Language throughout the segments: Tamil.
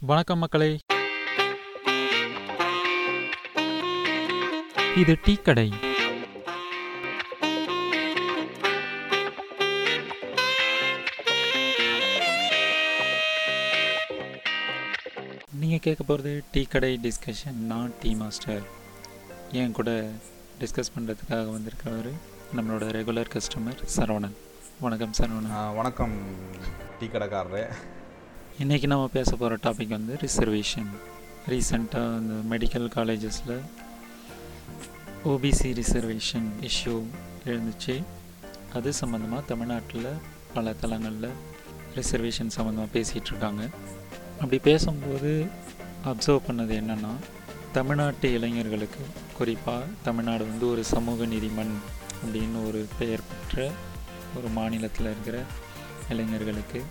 வணக்கம் மக்களே. இது டீ கடை. நீங்கள் கேட்க போகிறது டீ கடை டிஸ்கஷன் நான் டீ மாஸ்டர் என் கூட டிஸ்கஸ் பண்ணுறதுக்காக வந்திருக்கிறவர் நம்மளோட ரெகுலர் கஸ்டமர் சரவணன். வணக்கம் சரவணன். வணக்கம். டீ கடைக்காரரே. இன்றைக்கி நம்ம பேச போகிற டாபிக் வந்து ரிசர்வேஷன் ரீசெண்டாக இந்த மெடிக்கல் காலேஜஸில் ஓபிசி ரிசர்வேஷன் இஷ்யூ எழுந்துச்சு. அது சம்மந்தமாக தமிழ்நாட்டில் பல தளங்களில் ரிசர்வேஷன் சம்மந்தமாக பேசிகிட்டு இருக்காங்க. அப்படி பேசும்போது அப்சர்வ் பண்ணது என்னென்னா தமிழ்நாட்டு இளைஞர்களுக்கு குறிப்பாக தமிழ்நாடு வந்து ஒரு சமூக நீதிமன் அப்படின்னு ஒரு பெயர் பெற்ற ஒரு மாநிலத்தில் இருக்கிற இளைஞர்களுக்கு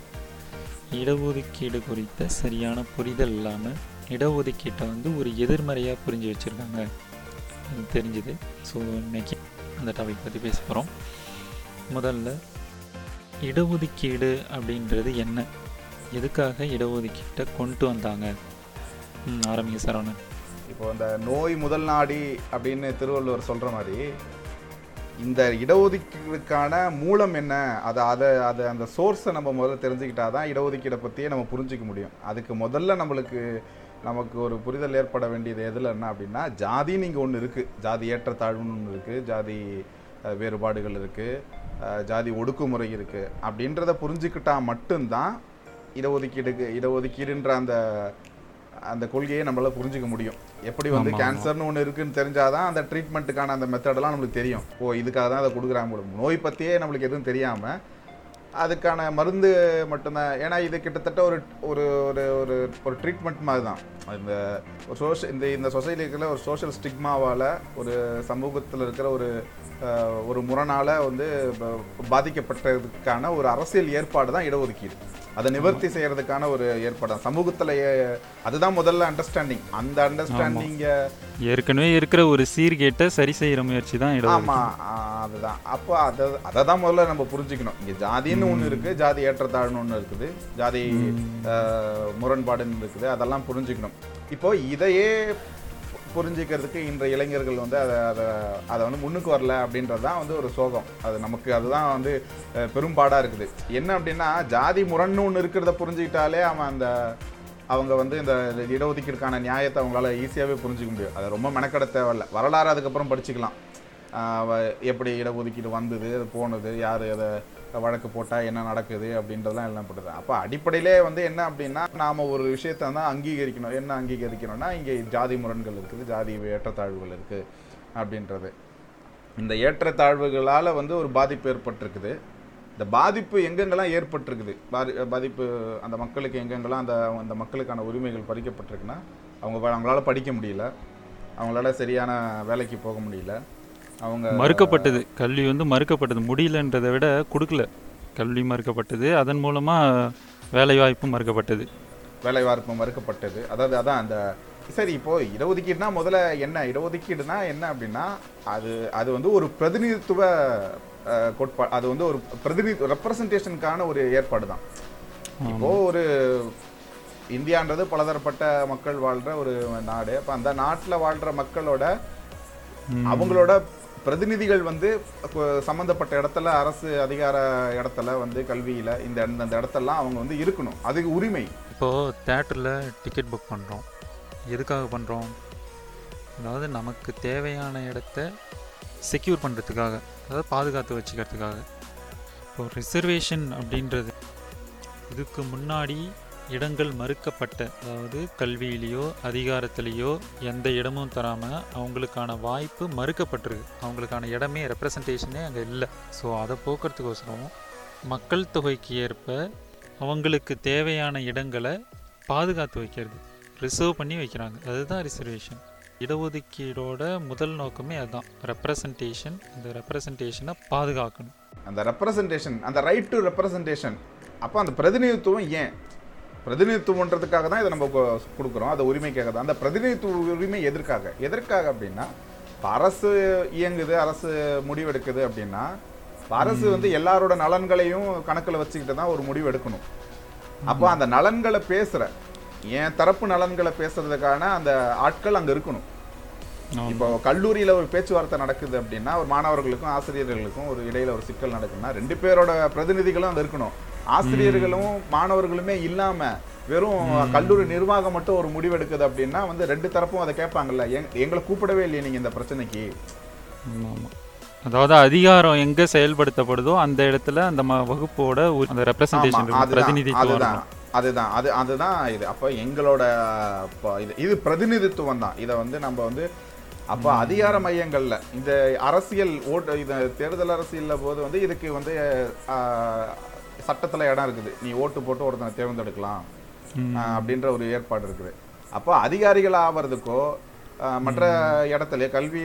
இடஒதுக்கீடு குறித்த சரியான புரிதல் இல்லாமல் இடஒதுக்கீட்டை வந்து ஒரு எதிர்மறையாக புரிஞ்சு வச்சுருக்காங்க. எனக்கு தெரிஞ்சுது. ஸோ இன்றைக்கி அந்த டாபிக் பற்றி பேச போகிறோம் முதல்ல இடஒதுக்கீடு அப்படின்றது என்ன? எதுக்காக இடஒதுக்கீட்டை கொண்டு வந்தாங்க? ஆரம்பிங்க சரவணன். இப்போ இந்த நோய் முதல் நாடி அப்படின்னு திருவள்ளுவர் சொல்கிற மாதிரி இந்த இடஒதுக்கீடுக்கான மூலம் என்ன? அதை அதை அதை அந்த சோர்ஸை நம்ம முதல்ல தெரிஞ்சுக்கிட்டா தான் இடஒதுக்கீடை பற்றியே நம்ம புரிஞ்சிக்க முடியும். அதுக்கு முதல்ல நம்மளுக்கு நமக்கு ஒரு புரிதல் ஏற்பட வேண்டியது எதில் என்ன அப்படின்னா ஜாதின்னு இங்கே ஒன்று இருக்குது ஜாதி ஏற்றத்தாழ்வுன்னு ஒன்று இருக்குது ஜாதி வேறுபாடுகள் இருக்குது ஜாதி ஒடுக்குமுறை இருக்குது அப்படின்றத புரிஞ்சுக்கிட்டால் மட்டும்தான் இடஒதுக்கீடுக்கு இடஒதுக்கீடுன்ற அந்த அந்த கொள்கையை நம்மளால புரிஞ்சுக்க முடியும். எப்படி வந்து. கேன்சர்னு ஒன்று இருக்குன்னு தெரிஞ்சாதான் அந்த ட்ரீட்மெண்ட்டுக்கான அந்த மெத்தடெல்லாம் நம்மளுக்கு தெரியும். ஓ இதுக்காக தான் அதை கொடுக்குறாங்க. நோய் பற்றியே நம்மளுக்கு எதுவும் தெரியாமல் அதுக்கான மருந்து மட்டும்தான். ஏன்னா இது கிட்டத்தட்ட ஒரு ஒரு ஒரு ஒரு ஒரு ட்ரீட்மெண்ட் மாதிரி தான் இந்த ஒரு சோஷ இந்த இந்த சொசைட்டிக்குள்ள ஒரு சோஷியல் ஸ்டிக்மாவால் ஒரு சமூகத்தில் இருக்கிற ஒரு ஒரு முரணால் வந்து பாதிக்கப்பட்டதுக்கான ஒரு அரசியல் ஏற்பாடு தான் இடஒதுக்கீடு. அதை நிவர்த்தி செய்யறதுக்கான ஒரு ஏற்பாடு. சமூகத்தில் அதுதான் முதல்ல அண்டர்ஸ்டாண்டிங் அந்த அண்டர்ஸ்டாண்டிங்கை ஏற்கனவே இருக்கிற ஒரு சீர்கேட்டை சரி செய்கிற முயற்சி தான் ஆமா இடஒதுக்கீடு ஆ, அதுதான். அப்போ அதை அதை தான் முதல்ல நம்ம புரிஞ்சுக்கணும். இங்க ஜாதின்னு ஒன்று இருக்கு ஜாதி ஏற்றத்தாழ்வுன்னு ஒன்று இருக்குது ஜாதி முரண்பாடுன்னு இருக்குது அதெல்லாம் புரிஞ்சுக்கணும். இப்போ இதையே புரிஞ்சுக்கிறதுக்கு இன்றைய இளைஞர்கள் வந்து அதை அதை அதை வந்து முன்னுக்கு வரல அப்படின்றது தான் வந்து ஒரு சோகம். அது நமக்கு அதுதான் வந்து பெரும்பாடாக இருக்குது. என்ன அப்படின்னா ஜாதி முரண்னு ஒன்று இருக்கிறத புரிஞ்சுக்கிட்டாலே அவன் அந்த அவங்க வந்து இந்த இடஒதுக்கீடுக்கான நியாயத்தை அவங்களால ஈஸியாகவே புரிஞ்சுக்க முடியும். அதை ரொம்ப மெனக்கட தேவையில்ல. வரலாறு அதுக்கப்புறம் படிச்சுக்கலாம். எப்படி இடஒதுக்கீடு வந்தது அது போனது யார் அதை வழக்கு போட்டால் என்ன நடக்குது அப்படின்றதெல்லாம் எல்லாம் படுது அப்போ அடிப்படையிலே வந்து என்ன அப்படின்னா நாம் ஒரு விஷயத்தை தான் அங்கீகரிக்கணும். என்ன அங்கீகரிக்கணும்னா இங்கே ஜாதி முரண்கள் இருக்குது ஜாதி ஏற்றத்தாழ்வுகள் இருக்குது அப்படின்றது. இந்த ஏற்றத்தாழ்வுகளால் வந்து ஒரு பாதிப்பு ஏற்பட்டிருக்குது. இந்த பாதிப்பு எங்கெங்கெல்லாம் ஏற்பட்டிருக்குது? பாதி பாதிப்பு அந்த மக்களுக்கு எங்கெங்கெல்லாம் அந்த அந்த மக்களுக்கான உரிமைகள் பறிக்கப்பட்டிருக்குன்னா அவங்க அவங்களால படிக்க முடியல. அவங்களால சரியான வேலைக்கு போக முடியல. அவங்க மறுக்கப்பட்டது. கல்வி வந்து மறுக்கப்பட்டது. முடியலன்றதை விட கொடுக்கல. கல்வி மறுக்கப்பட்டது. அதன் மூலமாக வேலைவாய்ப்பு மறுக்கப்பட்டது. வேலைவாய்ப்பு மறுக்கப்பட்டது. அதாவது அதான் அந்த சரி இப்போ இடஒதுக்கீடுனா முதல்ல என்ன? இடஒதுக்கீடுனா என்ன அப்படின்னா அது அது வந்து ஒரு பிரதிநிதித்துவ கோட்பா அது வந்து ஒரு பிரதிநிதி ரெப்ரசன்டேஷனுக்கான ஒரு ஏற்பாடு தான். இப்போ ஒரு இந்தியான்றது பலதரப்பட்ட மக்கள் வாழ்ற ஒரு நாடு. அப்ப அந்த நாட்டுல வாழ்ற மக்களோட. அவங்களோட பிரதிநிதிகள் வந்து சம்மந்தப்பட்ட இடத்துல அரசு அதிகார இடத்துல வந்து கல்வியில் இந்த அந்தந்த இடத்தெல்லாம் அவங்க வந்து இருக்கணும். அதுக்கு உரிமை. இப்போது தேட்டரில் டிக்கெட் புக் பண்ணுறோம் எதுக்காக பண்ணுறோம் அதாவது நமக்கு தேவையான இடத்த செக்யூர் பண்ணுறதுக்காக அதாவது பாதுகாத்து வச்சுக்கிறதுக்காக. இப்போ ரிசர்வேஷன் அப்படின்றது இதுக்கு முன்னாடி இடங்கள் மறுக்கப்பட்ட அதாவது கல்வியிலேயோ அதிகாரத்திலேயோ எந்த இடமும் தராமல் அவங்களுக்கான வாய்ப்பு மறுக்கப்பட்டிருக்கு. அவங்களுக்கான இடமே ரெப்ரசன்டேஷனே அங்கே இல்லை. ஸோ அதை போக்குறதுக்கோசரம் மக்கள் தொகைக்கு ஏற்ப அவங்களுக்கு தேவையான இடங்களை பாதுகாத்து வைக்கிறது. ரிசர்வ் பண்ணி வைக்கிறாங்க. அதுதான் ரிசர்வேஷன் இடஒதுக்கீடோட முதல் நோக்கமே அதுதான் ரெப்ரசன்டேஷன் அந்த ரெப்ரசன்டேஷனை பாதுகாக்கணும். அந்த ரெப்ரசன்டேஷன் அந்த ரைட் டு ரெப்ரசன்டேஷன் அப்போ அந்த பிரதிநிதித்துவம் ஏன்? பிரதிநிதித்துவன்றதுக்காக தான் இதை நம்ம கொடுக்குறோம். அந்த உரிமைக்காக தான் அந்த பிரதிநிதித்துவ உரிமை எதற்காக? எதற்காக அப்படின்னா இப்ப அரசு இயங்குது அரசு முடிவெடுக்குது அப்படின்னா அரசு வந்து எல்லாரோட நலன்களையும் கணக்கில் வச்சுக்கிட்டு தான் ஒரு முடிவு எடுக்கணும். அப்போ அந்த நலன்களை பேசுற என் தரப்பு நலன்களை பேசுறதுக்கான அந்த ஆட்கள் அங்க இருக்கணும். இப்போ கல்லூரியில ஒரு பேச்சுவார்த்தை நடக்குது அப்படின்னா ஒரு மாணவர்களுக்கும் ஆசிரியர்களுக்கும் ஒரு இடையில ஒரு சிக்கல் நடக்குதுன்னா ரெண்டு பேரோட பிரதிநிதிகளும் அங்க இருக்கணும். ஆசிரியர்களும் மாணவர்களுமே இல்லாம வெறும் கல்லூரி நிர்வாகம் மட்டும் ஒரு முடிவெடுக்குது அப்படின்னா வந்து ரெண்டு தரப்பும் அதை கேட்பாங்கல்ல. எங்- எங்களை கூப்பிடவே இல்லையே நீங்க இந்த பிரச்சனைக்கு. அதாவது அதிகாரம் எங்க செயல்படுத்தப்படுதோ அந்த இடத்துல அந்த வகுப்போட அந்த ரெப்ரசன்டேஷன் அதுதான், பிரதிநிதித்துவம் அதுதான் அது அதுதான் இது. அப்ப எங்களோட இது இது பிரதிநிதித்துவம் தான். இதை வந்து நம்ம வந்து அப்ப அதிகார மையங்கள்ல இந்த அரசியல் ஓட்டு இந்த தேர்தல் அரசியல்ல போது வந்து இதுக்கு வந்து சட்டத்துல இடம் இருக்குது. நீ ஓட்டு போட்டு ஒருத்தனை தேர்ந்தெடுக்கலாம். அப்படின்ற ஒரு ஏற்பாடு இருக்குது. அப்போ அதிகாரிகள் ஆவறதுக்கோ மற்ற இடத்துல கல்வி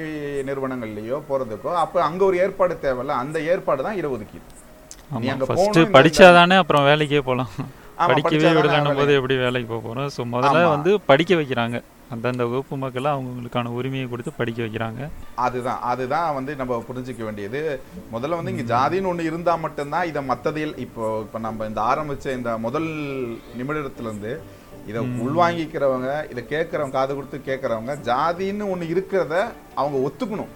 நிறுவனங்கள்லயோ போறதுக்கோ அப்ப அங்க ஒரு ஏற்பாடு தேவையில்ல. அந்த ஏற்பாடு தான் இடஒதுக்கீடு நீ அங்க படிச்சாதானே அப்புறம் வேலைக்கே போலாம். ஆமா, படிக்கவே விடலன்னும் போது. எப்படி வேலைக்கு போக போறோம்? ஸோ முதல்ல. வந்து படிக்க வைக்கிறாங்க. அந்தந்த வகுப்பு மக்களை அவங்களுக்கான உரிமையை கொடுத்து படிக்க வைக்கிறாங்க. அதுதான் அதுதான் வந்து நம்ம புரிஞ்சுக்க வேண்டியது. முதல்ல வந்து இங்க ஜாதின்னு ஒண்ணு இருந்தா மட்டும்தான் இதை மத்ததில் இப்போ இப்போ நம்ம இந்த ஆரம்பிச்ச இந்த முதல் நிமிடத்துல இருந்து இதை உள்வாங்கிக்கிறவங்க இதை கேட்கறவங்க காது கொடுத்து கேட்கறவங்க ஜாதின்னு ஒண்ணு இருக்கிறத அவங்க ஒத்துக்கணும்.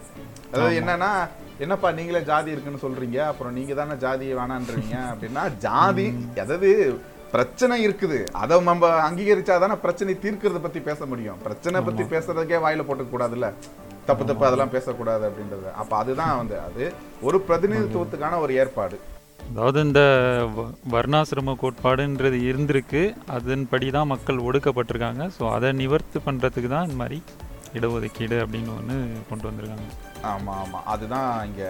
அதாவது என்னன்னா என்னப்பா நீங்களே ஜாதி இருக்குன்னு சொல்றீங்க அப்புறம் நீங்க தானே ஜாதி வேணான்றீங்க அப்படின்னா ஜாதி அதாவது பிரச்சனை இருக்குது. அதை நம்ம அங்கீகரிச்சா தானே பிரச்சனை தீர்க்கறத பத்தி பேச முடியும். பிரச்சனை பத்தி பேசுறதுக்கே வாயில போட்டுக்க கூடாதுல்ல? தப்பு தப்பு அதெல்லாம் பேசக்கூடாது அப்படின்றது. அப்ப அதுதான் வந்து அது ஒரு பிரதிநிதித்துவத்துக்கான ஒரு ஏற்பாடு. அதாவது இந்த வர்ணாசிரம கோட்பாடுன்றது இருந்திருக்கு. அதன்படி தான் மக்கள் ஒடுக்கப்பட்டிருக்காங்க. ஸோ அதை நிவர்த்தி பண்ணுறதுக்கு தான் இந்த மாதிரி இடஒதுக்கீடு அப்படின்னு ஒன்று கொண்டு வந்திருக்காங்க. ஆமா ஆமா. அதுதான் இங்க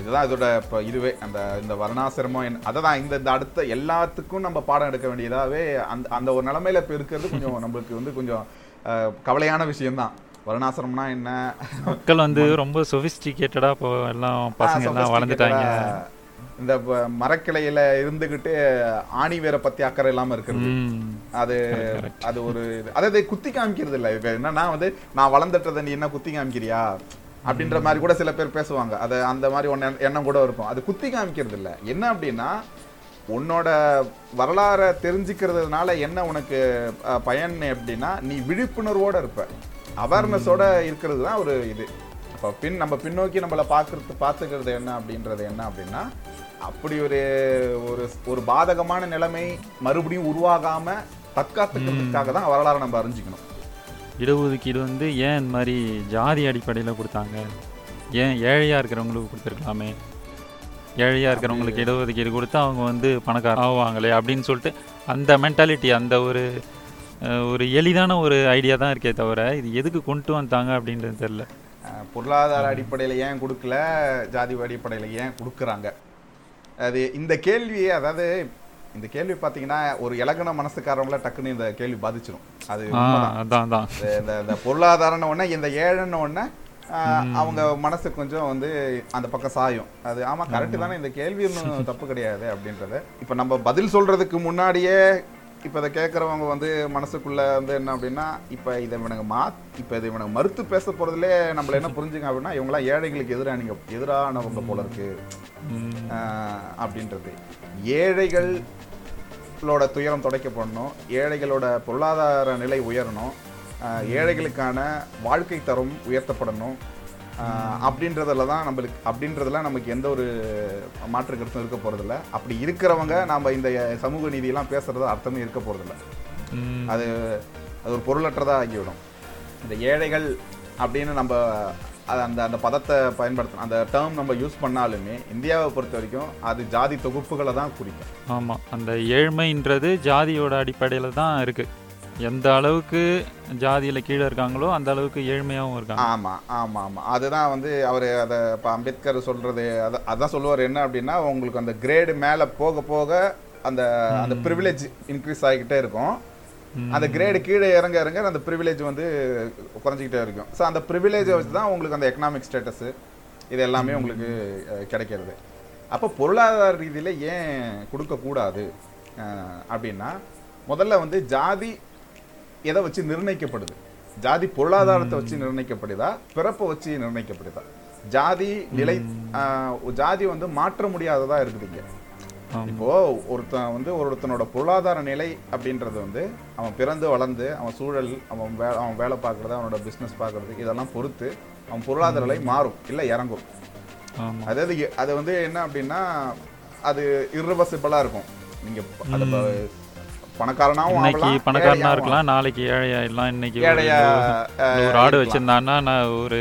இதுதான் இதோட இப்ப இதுவே அந்த இந்த வர்ணாசிரமம் அததான் இந்த இந்த அடுத்த எல்லாத்துக்கும் நம்ம பாடம் எடுக்க வேண்டியதாவே அந்த அந்த ஒரு நிலைமையில இப்ப இருக்கிறது கொஞ்சம் நம்மளுக்கு வந்து கொஞ்சம் கவலையான விஷயம்தான். வர்ணாசிரமம்னா என்ன? மக்கள் வந்து ரொம்ப சொபிஸ்டிகேட்டடாக இப்போ எல்லாம் பசங்க எல்லாம் வளர்ந்துட்டாங்க. இந்த மரக்கிளையில இருந்துகிட்டு ஆணி வேற பத்தி அக்கறை இல்லாம இருக்கிறது. அது அது ஒரு. அதாவது குத்தி காமிக்கிறது இல்ல இப்ப என்னன்னா வந்து நான் வளர்ந்துட்டதை நீ என்ன குத்தி காமிக்கிறியா? அப்படின்ற மாதிரி கூட சில பேர் பேசுவாங்க. அது அந்த மாதிரி ஒன்று எண்ணம் கூட இருக்கும். அது குத்தி காமிக்கிறது இல்லை என்ன அப்படின்னா உன்னோட வரலாறை தெரிஞ்சுக்கிறதுனால என்ன உனக்கு பயன் அப்படின்னா நீ விழிப்புணர்வோடு இருப்ப. அவேர்னஸோட இருக்கிறது தான் ஒரு இது. அப்போ பின் நம்ம பின்னோக்கி நம்மளை பார்க்கறது பார்த்துக்கிறது என்ன அப்படின்றது என்ன அப்படின்னா அப்படி ஒரு ஒரு ஒரு பாதகமான நிலைமை மறுபடியும் உருவாகாமல் தற்காத்துக்கிறதுக்காக தான் வரலாறை நம்ம அறிஞ்சிக்கணும். இடஒதுக்கீடு வந்து ஏன் இந்த மாதிரி ஜாதி அடிப்படையில் கொடுத்தாங்க? ஏன் ஏழையாக இருக்கிறவங்களுக்கு கொடுத்துருக்கலாமே? ஏழையாக இருக்கிறவங்களுக்கு இடஒதுக்கீடு கொடுத்தா அவங்க வந்து பணக்கார ஆவாங்களே அப்படின்னு சொல்லிட்டு அந்த மென்டாலிட்டி அந்த ஒரு ஒரு எளிதான ஒரு ஐடியா தான் இருக்கே தவிர இது எதுக்கு கொண்டு வந்தாங்க அப்படின்றது தெரில பொருளாதார அடிப்படையில் ஏன் கொடுக்கல? ஜாதி அடிப்படையில் ஏன் கொடுக்குறாங்க? அது இந்த கேள்வியே அதாவது இந்த கேள்வி பார்த்தீங்கன்னா ஒரு இலக்கண மனசுக்காரங்கள டக்குன்னு இந்த கேள்வி பாதிச்சிடும் அது இந்த- இந்த பொருளாதாரம்னு உடனே இந்த ஏழைன்னு ஆஹ், அவங்க மனசு கொஞ்சம் வந்து அந்த பக்கம் சாயும். அது ஆமா கரெக்ட் தானே இந்த கேள்வி ஒன்றும் தப்பு கிடையாது அப்படின்றது. இப்போ நம்ம பதில் சொல்றதுக்கு முன்னாடியே இப்போ இதை கேட்குறவங்க வந்து மனசுக்குள்ள வந்து என்ன அப்படின்னா இப்போ இதை இவனுங்க மா இப்போ இதை இவனுங்க மறுத்து பேச போறதுலே நம்மள என்ன புரிஞ்சுங்க அப்படின்னா இவங்களாம் ஏழைகளுக்கு எதிராக நீங்க எதிரானவங்க போல இருக்கு. அப்படின்றது. ஏழைகளோட துயரம் துடைக்கப்படணும் ஏழைகளோட பொருளாதார நிலை உயரணும் ஏழைகளுக்கான வாழ்க்கை தரம் உயர்த்தப்படணும். அப்படின்றதுல தான் நம்மளுக்கு அப்படின்றதுல நமக்கு எந்த ஒரு மாற்று கருத்தும் இருக்க போறதில்ல. அப்படி இருக்கிறவங்க நம்ம இந்த சமூக நீதியெல்லாம் பேசுறது அர்த்தமே இருக்க போறதில்ல. ம். அது அது ஒரு பொருளற்றதாக ஆகிவிடும். இந்த ஏழைகள் அப்படின்னு நம்ம அது அந்த அந்த பதத்தை பயன்படுத்தணும். அந்த டேர்ம் நம்ம யூஸ் பண்ணாலுமே இந்தியாவை பொறுத்த வரைக்கும் அது ஜாதி தொகுப்புகளை தான் குறிக்கும். ஆமாம் அந்த ஏழ்மைன்றது ஜாதியோட அடிப்படையில் தான் இருக்குது எந்த அளவுக்கு ஜாதியில் கீழே இருக்காங்களோ அந்த அளவுக்கு ஏழ்மையாகவும் இருக்காங்க. ஆமா ஆமா ஆமா. அதுதான் வந்து அவர் அதை இப்போ அம்பேத்கர் சொல்றது அத அதான் சொல்லுவார் என்ன அப்படின்னா உங்களுக்கு அந்த கிரேடு மேலே போக போக அந்த அந்த ப்ரிவிலேஜ் இன்க்ரீஸ் ஆகிக்கிட்டே இருக்கும். அந்த கிரேடு கீழே இறங்க இறங்க அந்த ப்ரிவிலேஜ் வந்து குறைஞ்சிக்கிட்டே இருக்கும். ஸோ அந்த ப்ரிவிலேஜை வச்சு தான் உங்களுக்கு அந்த எக்கனாமிக் ஸ்டேட்டஸு இது எல்லாமே உங்களுக்கு கிடைக்கிறது. அப்போ பொருளாதார ரீதியில் ஏன் கொடுக்கக்கூடாது அஹ், அப்படின்னா முதல்ல வந்து ஜாதி எதை வச்சு நிர்ணயிக்கப்படுது? ஜாதி பொருளாதாரத்தை வச்சு நிர்ணயிக்கப்படுதா? பிறப்பை வச்சு நிர்ணயிக்கப்படுதா? ஜாதி நிலை ஆஹ், ஜாதி வந்து மாற்ற முடியாததா இருக்குது இங்கே. இப்போ ஒருத்தன் வந்து ஒருத்தனோட பொருளாதார நிலை அப்படின்றது வந்து அவன் பிறந்து வளர்ந்து அவன் சூழல் அவன் வே அவன் வேலை பார்க்குறது அவனோட பிஸ்னஸ் பார்க்குறது இதெல்லாம் பொறுத்து அவன் பொருளாதார நிலை மாறும் இல்லை இறங்கும். அதாவது அது வந்து என்ன அப்படின்னா அது irreversible-ஆ இருக்கும். நீங்க ப- அது பணக்காரனாவும் இன்னைக்கு ஆகலாம், பணக்காரனா இருக்கலாம் நாளைக்கு ஏழையாயிடலாம் இன்னைக்கு ஒரு- ஏழையா ஒரு ஒரு ஆடு வச்சிருந்தான்னா நான் ஒரு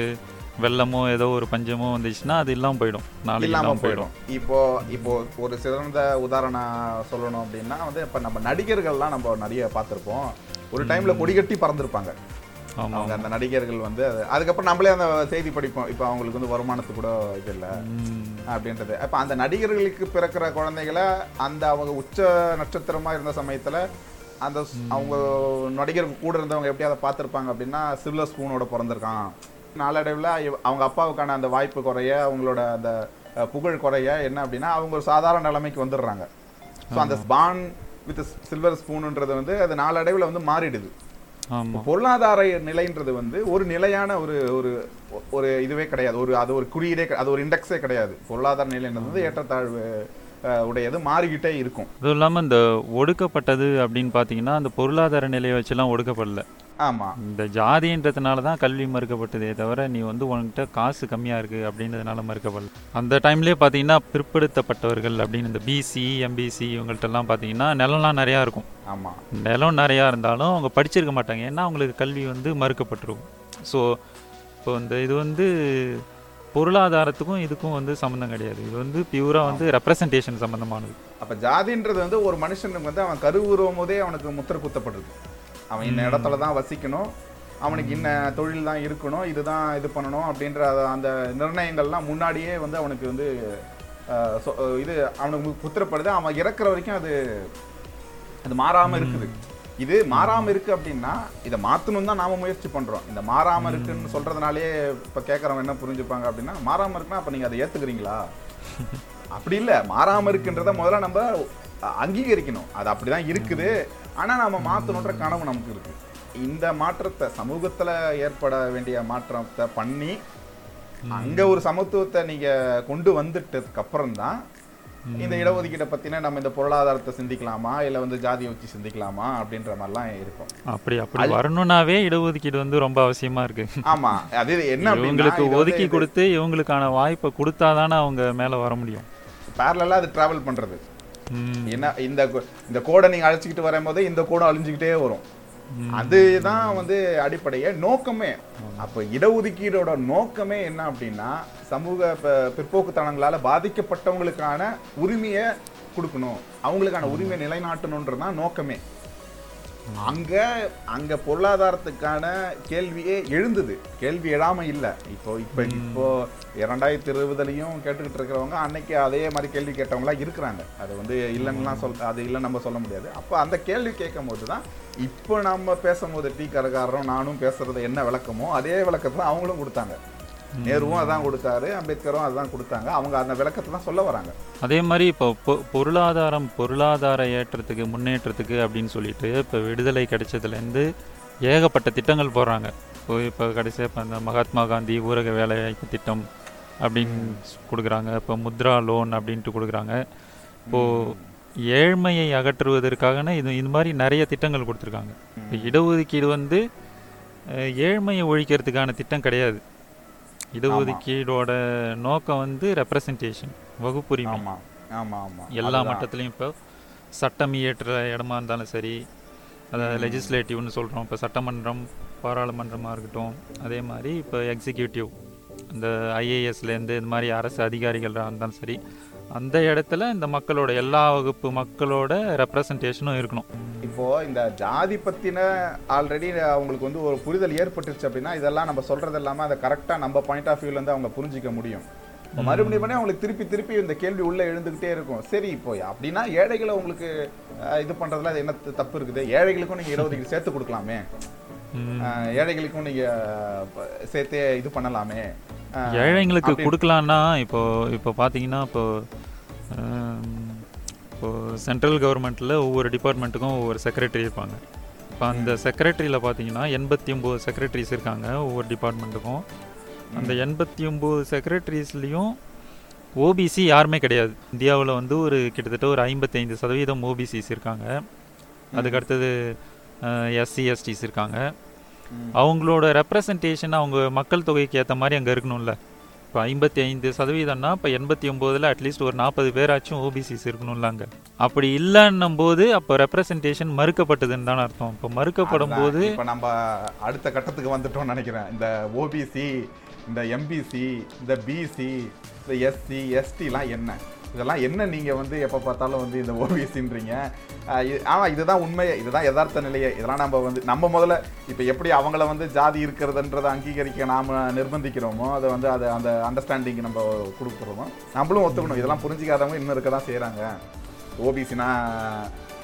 வெள்ளமோ ஏதோ ஒரு பஞ்சமோ வந்துச்சுன்னா அது இல்லாம போயிடும். நாளைக்கு இல்லாம இல்லாம போயிடும். இப்போ இப்போ ஒரு சிறந்த உதாரணம் சொல்லணும் அப்படின்னா வந்து இப்ப நம்ம நடிகர்கள்லாம் நம்ம நிறைய பார்த்திருப்போம். ஒரு டைம்ல கொடிகட்டி பறந்துருப்பாங்க. அவங்க அந்த நடிகர்கள் வந்து அது- அதுக்கப்புறம் நம்மளே அந்த செய்தி படிப்போம். இப்போ அவங்களுக்கு வந்து வருமானத்துக்கு கூட இது இல்லை. அப்படின்றது. அப்போ அந்த நடிகர்களுக்கு பிறக்கிற குழந்தைகளை அந்த அவங்க உச்ச நட்சத்திரமா இருந்த சமயத்துல அந்த அவங்க நடிகர் கூட இருந்தவங்க எப்படி அதை பார்த்துருப்பாங்க அப்படின்னா சில்வர் ஸ்பூனோட பிறந்திருக்கான். நாளடைவில் அவங்க அப்பாவுக்கான அந்த வாய்ப்பு குறைய அவங்களோட அந்த புகழ் குறைய என்ன அப்படின்னா அவங்க ஒரு சாதாரண நிலைமைக்கு வந்துடுறாங்க. ஸோ அந்த பான் வித் சில்வர் ஸ்பூனுன்றது வந்து அது நாளடைவில் வந்து மாறிடுது. பொருளாதார நிலைன்றது வந்து ஒரு நிலையான ஒரு ஒரு ஒரு இதுவே கிடையாது. ஒரு அது ஒரு குறியீடே அது ஒரு இண்டெக்ஸே கிடையாது. பொருளாதார நிலைன்றது வந்து ஏற்றத்தாழ்வு உடையது மாறிக்கிட்டே இருக்கும். அதுவும் இல்லாம இந்த ஒடுக்கப்பட்டது அப்படின்னு பாத்தீங்கன்னா அந்த பொருளாதார நிலையை வச்செல்லாம் ஒடுக்கப்படல. ஆமா. இந்த ஜாதின்றதுனால தான் கல்வி மறுக்கப்பட்டதே தவிர நீ வந்து உன்கிட்ட காசு கம்மியா இருக்கு அப்படின்றதுனால மறுக்கப்படல. அந்த டைம்லயே பாத்தீங்கன்னா பிற்படுத்தப்பட்டவர்கள் அப்படின்னு இந்த பிசி எம்பிசி இவங்கள்ட்ட எல்லாம் பாத்தீங்கன்னா நிலம்லாம் நிறையா இருக்கும். ஆமா. நிலம் நிறையா இருந்தாலும் அவங்க படிச்சிருக்க மாட்டாங்க. ஏன்னா அவங்களுக்கு கல்வி வந்து மறுக்கப்பட்டிருக்கும். ஸோ இப்போ இந்த இது வந்து பொருளாதாரத்துக்கும் இதுக்கும் வந்து சம்மந்தம் கிடையாது. இது வந்து பியூராக வந்து ரெப்ரசன்டேஷன் சம்மந்தமானது அப்ப ஜாதின்றது வந்து ஒரு மனுஷனுக்கு வந்து அவன் கருவுறும் போதே அவனுக்கு முத்திர குத்தப்படுது. அவன் இந்த இடத்துல தான் வசிக்கணும். அவனுக்கு இன்ன தொழில் தான் இருக்கணும். இதுதான் இது பண்ணணும் அப்படின்ற அந்த நிர்ணயங்கள்லாம் முன்னாடியே வந்து அவனுக்கு வந்து இது அவனுக்கு குத்திரப்படுது அவன் இறக்குற வரைக்கும் அது அது மாறாம இருக்குது. இது மாறாம இருக்கு அப்படின்னா இதை மாத்தணும் தான் நாம முயற்சி பண்றோம். இந்த மாறாம இருக்குன்னு சொல்றதுனாலே இப்ப கேட்கறவங்க என்ன புரிஞ்சுப்பாங்க அப்படின்னா மாறாம இருக்குன்னா அப்ப நீங்க அதை ஏத்துக்கிறீங்களா? அப்படி இல்ல. மாறாம இருக்குன்றத முதல்ல நம்ம அங்கீகரிக்கணும். அது அப்படிதான் இருக்குது. ஆனா நம்ம மாத்தணுன்ற கனவு நமக்கு இருக்கு. இந்த மாற்றத்தை சமூகத்துல ஏற்பட வேண்டிய மாற்றத்தை பண்ணி அங்க ஒரு சமத்துவத்தை நீங்க கொண்டு வந்துட்டதுக்கு அப்புறம் தான் இந்த இடஒதுக்கீட்டை பத்தின நம்ம இந்த பொருளாதாரத்தை சிந்திக்கலாமா இல்ல வந்து ஜாதியை வச்சு சிந்திக்கலாமா அப்படின்ற மாதிரிலாம் இருக்கும். அப்படி அப்படி வரணும்னாவே இடஒதுக்கீடு வந்து ரொம்ப அவசியமா இருக்கு. ஆமா அது என்ன இவங்களுக்கு ஒதுக்கி கொடுத்து இவங்களுக்கான வாய்ப்பை கொடுத்தாதானே அவங்க மேலே வர முடியும். Parallel-ஆ அது டிராவல் பண்றது. ம், என்ன இந்த இந்த கோடை நீங்க அழைச்சிக்கிட்டு வரும்போது இந்த கோடை அழிஞ்சுக்கிட்டே வரும். அதுதான் வந்து அடிப்படையே நோக்கமே. அப்ப இடஒதுக்கீடோட நோக்கமே என்ன அப்படின்னா சமூக பிற்போக்குத்தனங்களால பாதிக்கப்பட்டவங்களுக்கான உரிமையை கொடுக்கணும். அவங்களுக்கான உரிமையை நிலைநாட்டணுன்றதுதான் நோக்கமே. அங்க அங்க பொருளாதாரத்துக்கான கேள்வியே எழுந்தது. கேள்வி எழாம இல்ல. இப்போ இப்போ இப்போ இரண்டாயிரத்தி இருபதுலயும் கேட்டுக்கிட்டு இருக்கிறவங்க அன்னைக்கு அதே மாதிரி கேள்வி கேட்டவங்களா இருக்கிறாங்க. அது வந்து இல்லைன்னுலாம் சொல் அது இல்லைன்னு நம்ம சொல்ல முடியாது. அப்போ அந்த கேள்வி கேட்கும் போது தான் இப்போ நம்ம பேசும்போது டீ கடைக்காரரும் நானும் பேசுறது என்ன விளக்கமோ அதே விளக்கத்தை அவங்களும் கொடுத்தாங்க. நேருவும் அதான் கொடுத்தாரு அம்பேத்கரும் அதான் கொடுத்தாங்க. அவங்க அந்த விளக்கத்தை தான் சொல்ல வராங்க. அதே மாதிரி இப்போ பொ- பொருளாதாரம் பொருளாதார ஏற்றத்துக்கு முன்னேற்றத்துக்கு அப்படின்னு சொல்லிட்டு இப்போ விடுதலை கிடைச்சதுலேருந்து ஏகப்பட்ட திட்டங்கள் போடுறாங்க. இப்போ இப்போ கடைசியாக இப்போ அந்த மகாத்மா காந்தி ஊரக வேலைவாய்ப்பு திட்டம் அப்படின்னு கொடுக்குறாங்க. இப்போ முத்ரா லோன் அப்படின்ட்டு கொடுக்குறாங்க. இப்போது ஏழ்மையை அகற்றுவதற்காகன இது இது மாதிரி நிறைய திட்டங்கள் கொடுத்துருக்காங்க. இப்போ இடஒதுக்கீடு வந்து ஏழ்மையை ஒழிக்கிறதுக்கான திட்டம் கிடையாது. இடஒதுக்கீடோட நோக்கம் வந்து ரெப்ரசன்டேஷன் வகுப்புரிமை. ஆமா ஆமா ஆமா. எல்லா. மட்டத்துலையும் இப்போ சட்டம் இயற்றுற இடமா இருந்தாலும் சரி அதாவது லெஜிஸ்லேட்டிவ்னு சொல்கிறோம் இப்போ சட்டமன்றம் பாராளுமன்றமாக இருக்கட்டும் அதே மாதிரி இப்போ எக்ஸிக்யூட்டிவ் இந்த ஐஏஎஸ்லேருந்து இந்த மாதிரி அரசு அதிகாரிகளாக இருந்தாலும் சரி அந்த இடத்துல இந்த மக்களோட எல்லா வகுப்பு மக்களோட ரெப்ரசன்டேஷனும் இருக்கணும். இப்போ இந்த ஜாதி பத்தின ஆல்ரெடி அவங்களுக்கு வந்து ஒரு புரிதல் ஏற்பட்டுருச்சு அப்படின்னா இதெல்லாம் நம்ம சொல்றது இல்லாம அதை கரெக்டா நம்ம பாயிண்ட் ஆஃப் வியூல இருந்து அவங்க புரிஞ்சிக்க முடியும். மறுபடியும் மறுபடியும் அவங்களுக்கு திருப்பி திருப்பி இந்த கேள்வி உள்ள எழுந்துகிட்டே இருக்கும். சரி இப்போ அப்படின்னா ஏழைகளை உங்களுக்கு இது பண்றதுல அது என்ன தப்பு இருக்குது? ஏழைகளுக்கும் நீங்க இடஒதுக்கீடு சேர்த்து கொடுக்கலாமே. ஏழைகளுக்கும் நீங்க அஹ், சேர்த்தே இது பண்ணலாமே. ஏழைங்களுக்கு கொடுக்கலான்னா இப்போ இப்போ பார்த்தீங்கன்னா இப்போ இப்போ சென்ட்ரல் கவர்மெண்ட்டில் ஒவ்வொரு டிபார்ட்மெண்ட்டுக்கும் ஒவ்வொரு செக்ரட்டரி இருப்பாங்க. இப்போ அந்த செக்ரட்டரியில் பார்த்தீங்கன்னா எண்பத்தி ஒம்பது செக்ரட்டரிஸ் இருக்காங்க ஒவ்வொரு டிபார்ட்மெண்ட்டுக்கும் அந்த எண்பத்தி ஒம்பது செக்ரட்டரிஸ்லேயும் ஓபிசி யாருமே கிடையாது. இந்தியாவில் வந்து ஒரு கிட்டத்தட்ட ஒரு ஐம்பத்தைந்து சதவீதம் ஓபிசிஸ் இருக்காங்க. அதுக்கு அடுத்தது எஸ்சி எஸ்டிஸ் இருக்காங்க. அவங்களோட ரெப்ரசன்டேஷன் அவங்க மக்கள் தொகைக்கு ஏற்ற மாதிரி அங்கே இருக்கணும்ல. இப்போ ஐம்பத்தி ஐந்து சதவீதம்னா இப்போ எண்பத்தி ஒம்போதில் அட்லீஸ்ட் ஒரு நாற்பது பேராச்சும் ஓபிசிஸ் இருக்கணும்ல அங்கே. அப்படி இல்லைன்னும் போது அப்போ ரெப்ரசன்டேஷன் மறுக்கப்பட்டதுன்னு தானே அர்த்தம். இப்போ மறுக்கப்படும். போது இப்ப நம்ம அடுத்த கட்டத்துக்கு வந்துட்டோம்னு நினைக்கிறேன். இந்த ஓபிசி இந்த எம்பிசி இந்த பிசி இந்த எஸ்சி எஸ்டிலாம் என்ன? இதெல்லாம் என்ன நீங்கள் வந்து எப்போ பார்த்தாலும் வந்து இந்த ஓபிஎஸ்சின்றீங்க ஆமாம் இதுதான் உண்மை இதுதான் யதார்த்த நிலையே. இதெல்லாம் நம்ம வந்து நம்ம முதல்ல இப்போ எப்படி அவங்கள வந்து ஜாதி இருக்கிறதுன்றதை அங்கீகரிக்க நாம் நிர்பந்திக்கிறோமோ அதை வந்து அதை அந்த அண்டர்ஸ்டாண்டிங் நம்ம கொடுக்குறோமோ நம்மளும் ஒத்துக்கணும். இதெல்லாம் புரிஞ்சிக்காதவங்க இன்னும் இருக்க தான் செய்கிறாங்க ஓபிசினா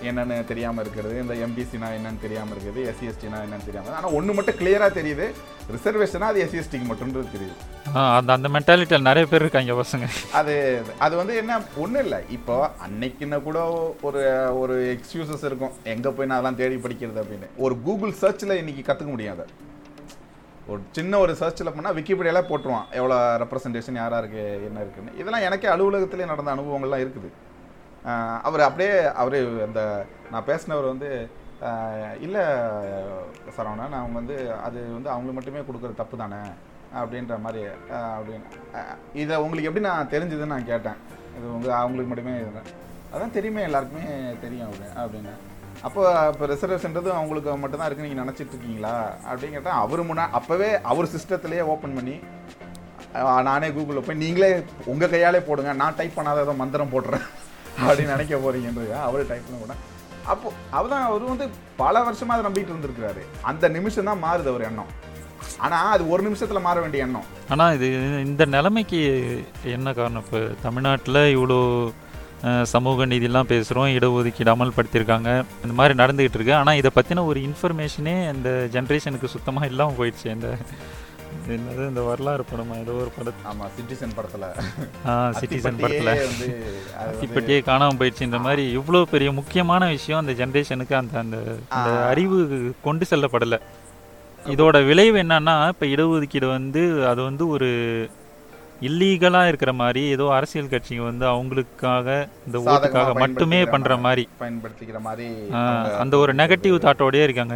என்னன்னு தெரியாம இருக்கிறது இந்த எம்பிசினா என்னன்னு தெரியாம இருக்குது எஸ்சி எஸ்டினா என்னன்னு தெரியாம ஆனா ஒண்ணு மட்டும் கிளியரா தெரியுது. ரிசர்வேஷனா அது எஸ்சி எஸ்டிக்கு மட்டும் தெரியுது. ஆ, அந்த அந்த மென்டாலிட்டியில் நிறைய பேர் இருக்காங்க பசங்க. அது அது வந்து என்ன ஒன்றும் இல்லை. இப்போ அன்னைக்குன்னு கூட ஒரு ஒரு எக்ஸ்கியூசஸ் இருக்கும். எங்கே போய் நான் அதெல்லாம் தேடி படிக்கிறது அப்படின்னு. ஒரு கூகுள் சர்ச்சில் இன்னைக்கு கற்றுக்க முடியாது. ஒரு சின்ன ஒரு சர்ச்சில் போனால் விக்கிபீடியால போட்டுருவான். எவ்வளோ ரெப்ரசன்டேஷன் யாரா இருக்கு என்ன இருக்குன்னு. இதெல்லாம் எனக்கே அலுவலகத்திலே நடந்த அனுபவங்கள்லாம் இருக்குது. அவர் அப்படியே அவர் அந்த நான் பேசினவர் வந்து இல்லை சரவணா நான் அவங்க வந்து அது வந்து அவங்களுக்கு மட்டுமே கொடுக்குற தப்பு தானே அப்படின்ற மாதிரி அப்படின்னு இதை உங்களுக்கு எப்படி நான் தெரிஞ்சதுன்னு நான் கேட்டேன். இது உங்கள் அவங்களுக்கு மட்டுமே அதான் தெரியுமே எல்லாருக்குமே தெரியும் அப்படி அப்படின்னு. அப்போ இப்போ ரிசர்வேஷன்றது அவங்களுக்கு மட்டும்தான் இருக்குன்னு நீங்கள் நினச்சிட்டு இருக்கீங்களா? அப்படின்னு கேட்டால் அவர் முன்னா அப்போவே அவர் சிஸ்டத்துலேயே ஓப்பன் பண்ணி நானே கூகுளில் போய் நீங்களே உங்கள் கையாலே போடுங்க நான் டைப் பண்ணாத ஏதோ மந்திரம் போடுறேன். அப்படின்னு நினைக்க போறீங்கன்றது அவர் டைப் பண்ண கூட அப்போ அவதான் அவர் வந்து பல வருஷமா அதை நம்பிட்டு இருந்திருக்கிறாரு. அந்த நிமிஷம் தான் மாறுது அவர் எண்ணம். ஆனா அது ஒரு நிமிஷத்துல மாற வேண்டிய எண்ணம். ஆனால் இது இந்த நிலைமைக்கு என்ன காரணம்? இப்போ தமிழ்நாட்டில் இவ்வளோ சமூக நீதிலாம் பேசுகிறோம் இடஒதுக்கீடு அமல்படுத்தியிருக்காங்க. இந்த மாதிரி நடந்துகிட்டு இருக்கு. ஆனால் இதை பற்றின ஒரு இன்ஃபர்மேஷனே இந்த ஜென்ரேஷனுக்கு சுத்தமாக இல்லாமல் போயிடுச்சு. இந்த என்னது இந்த வரலாறு படமா? ஏதோ ஒரு படத்து ஆமா சிட்டிசன் படத்துல. சிட்டிசன் அத்திப்பட்டியே படத்தில். வந்து அது வந்து- இப்பட்டியே காணாமல் போயிடுச்சு. இந்த மாதிரி இவ்வளோ பெரிய முக்கியமான விஷயம் அந்த ஜென்ரேஷனுக்கு அந்த அந்த ஆ. அறிவு கொண்டு செல்லப்படலை. இதோட விளைவு என்னன்னா இப்போ இடஒதுக்கீடு வந்து அது வந்து ஒரு இல்லீகலாக இருக்கிற மாதிரி ஏதோ அரசியல் கட்சிங்க வந்து அவங்களுக்காக இந்த ஓட்டுக்காக மட்டுமே பண்ற மாதிரி. பயன்படுத்திக்கிற மாதிரி ஆ, அந்த ஒரு நெகட்டிவ் தாட்டோடயே இருக்காங்க.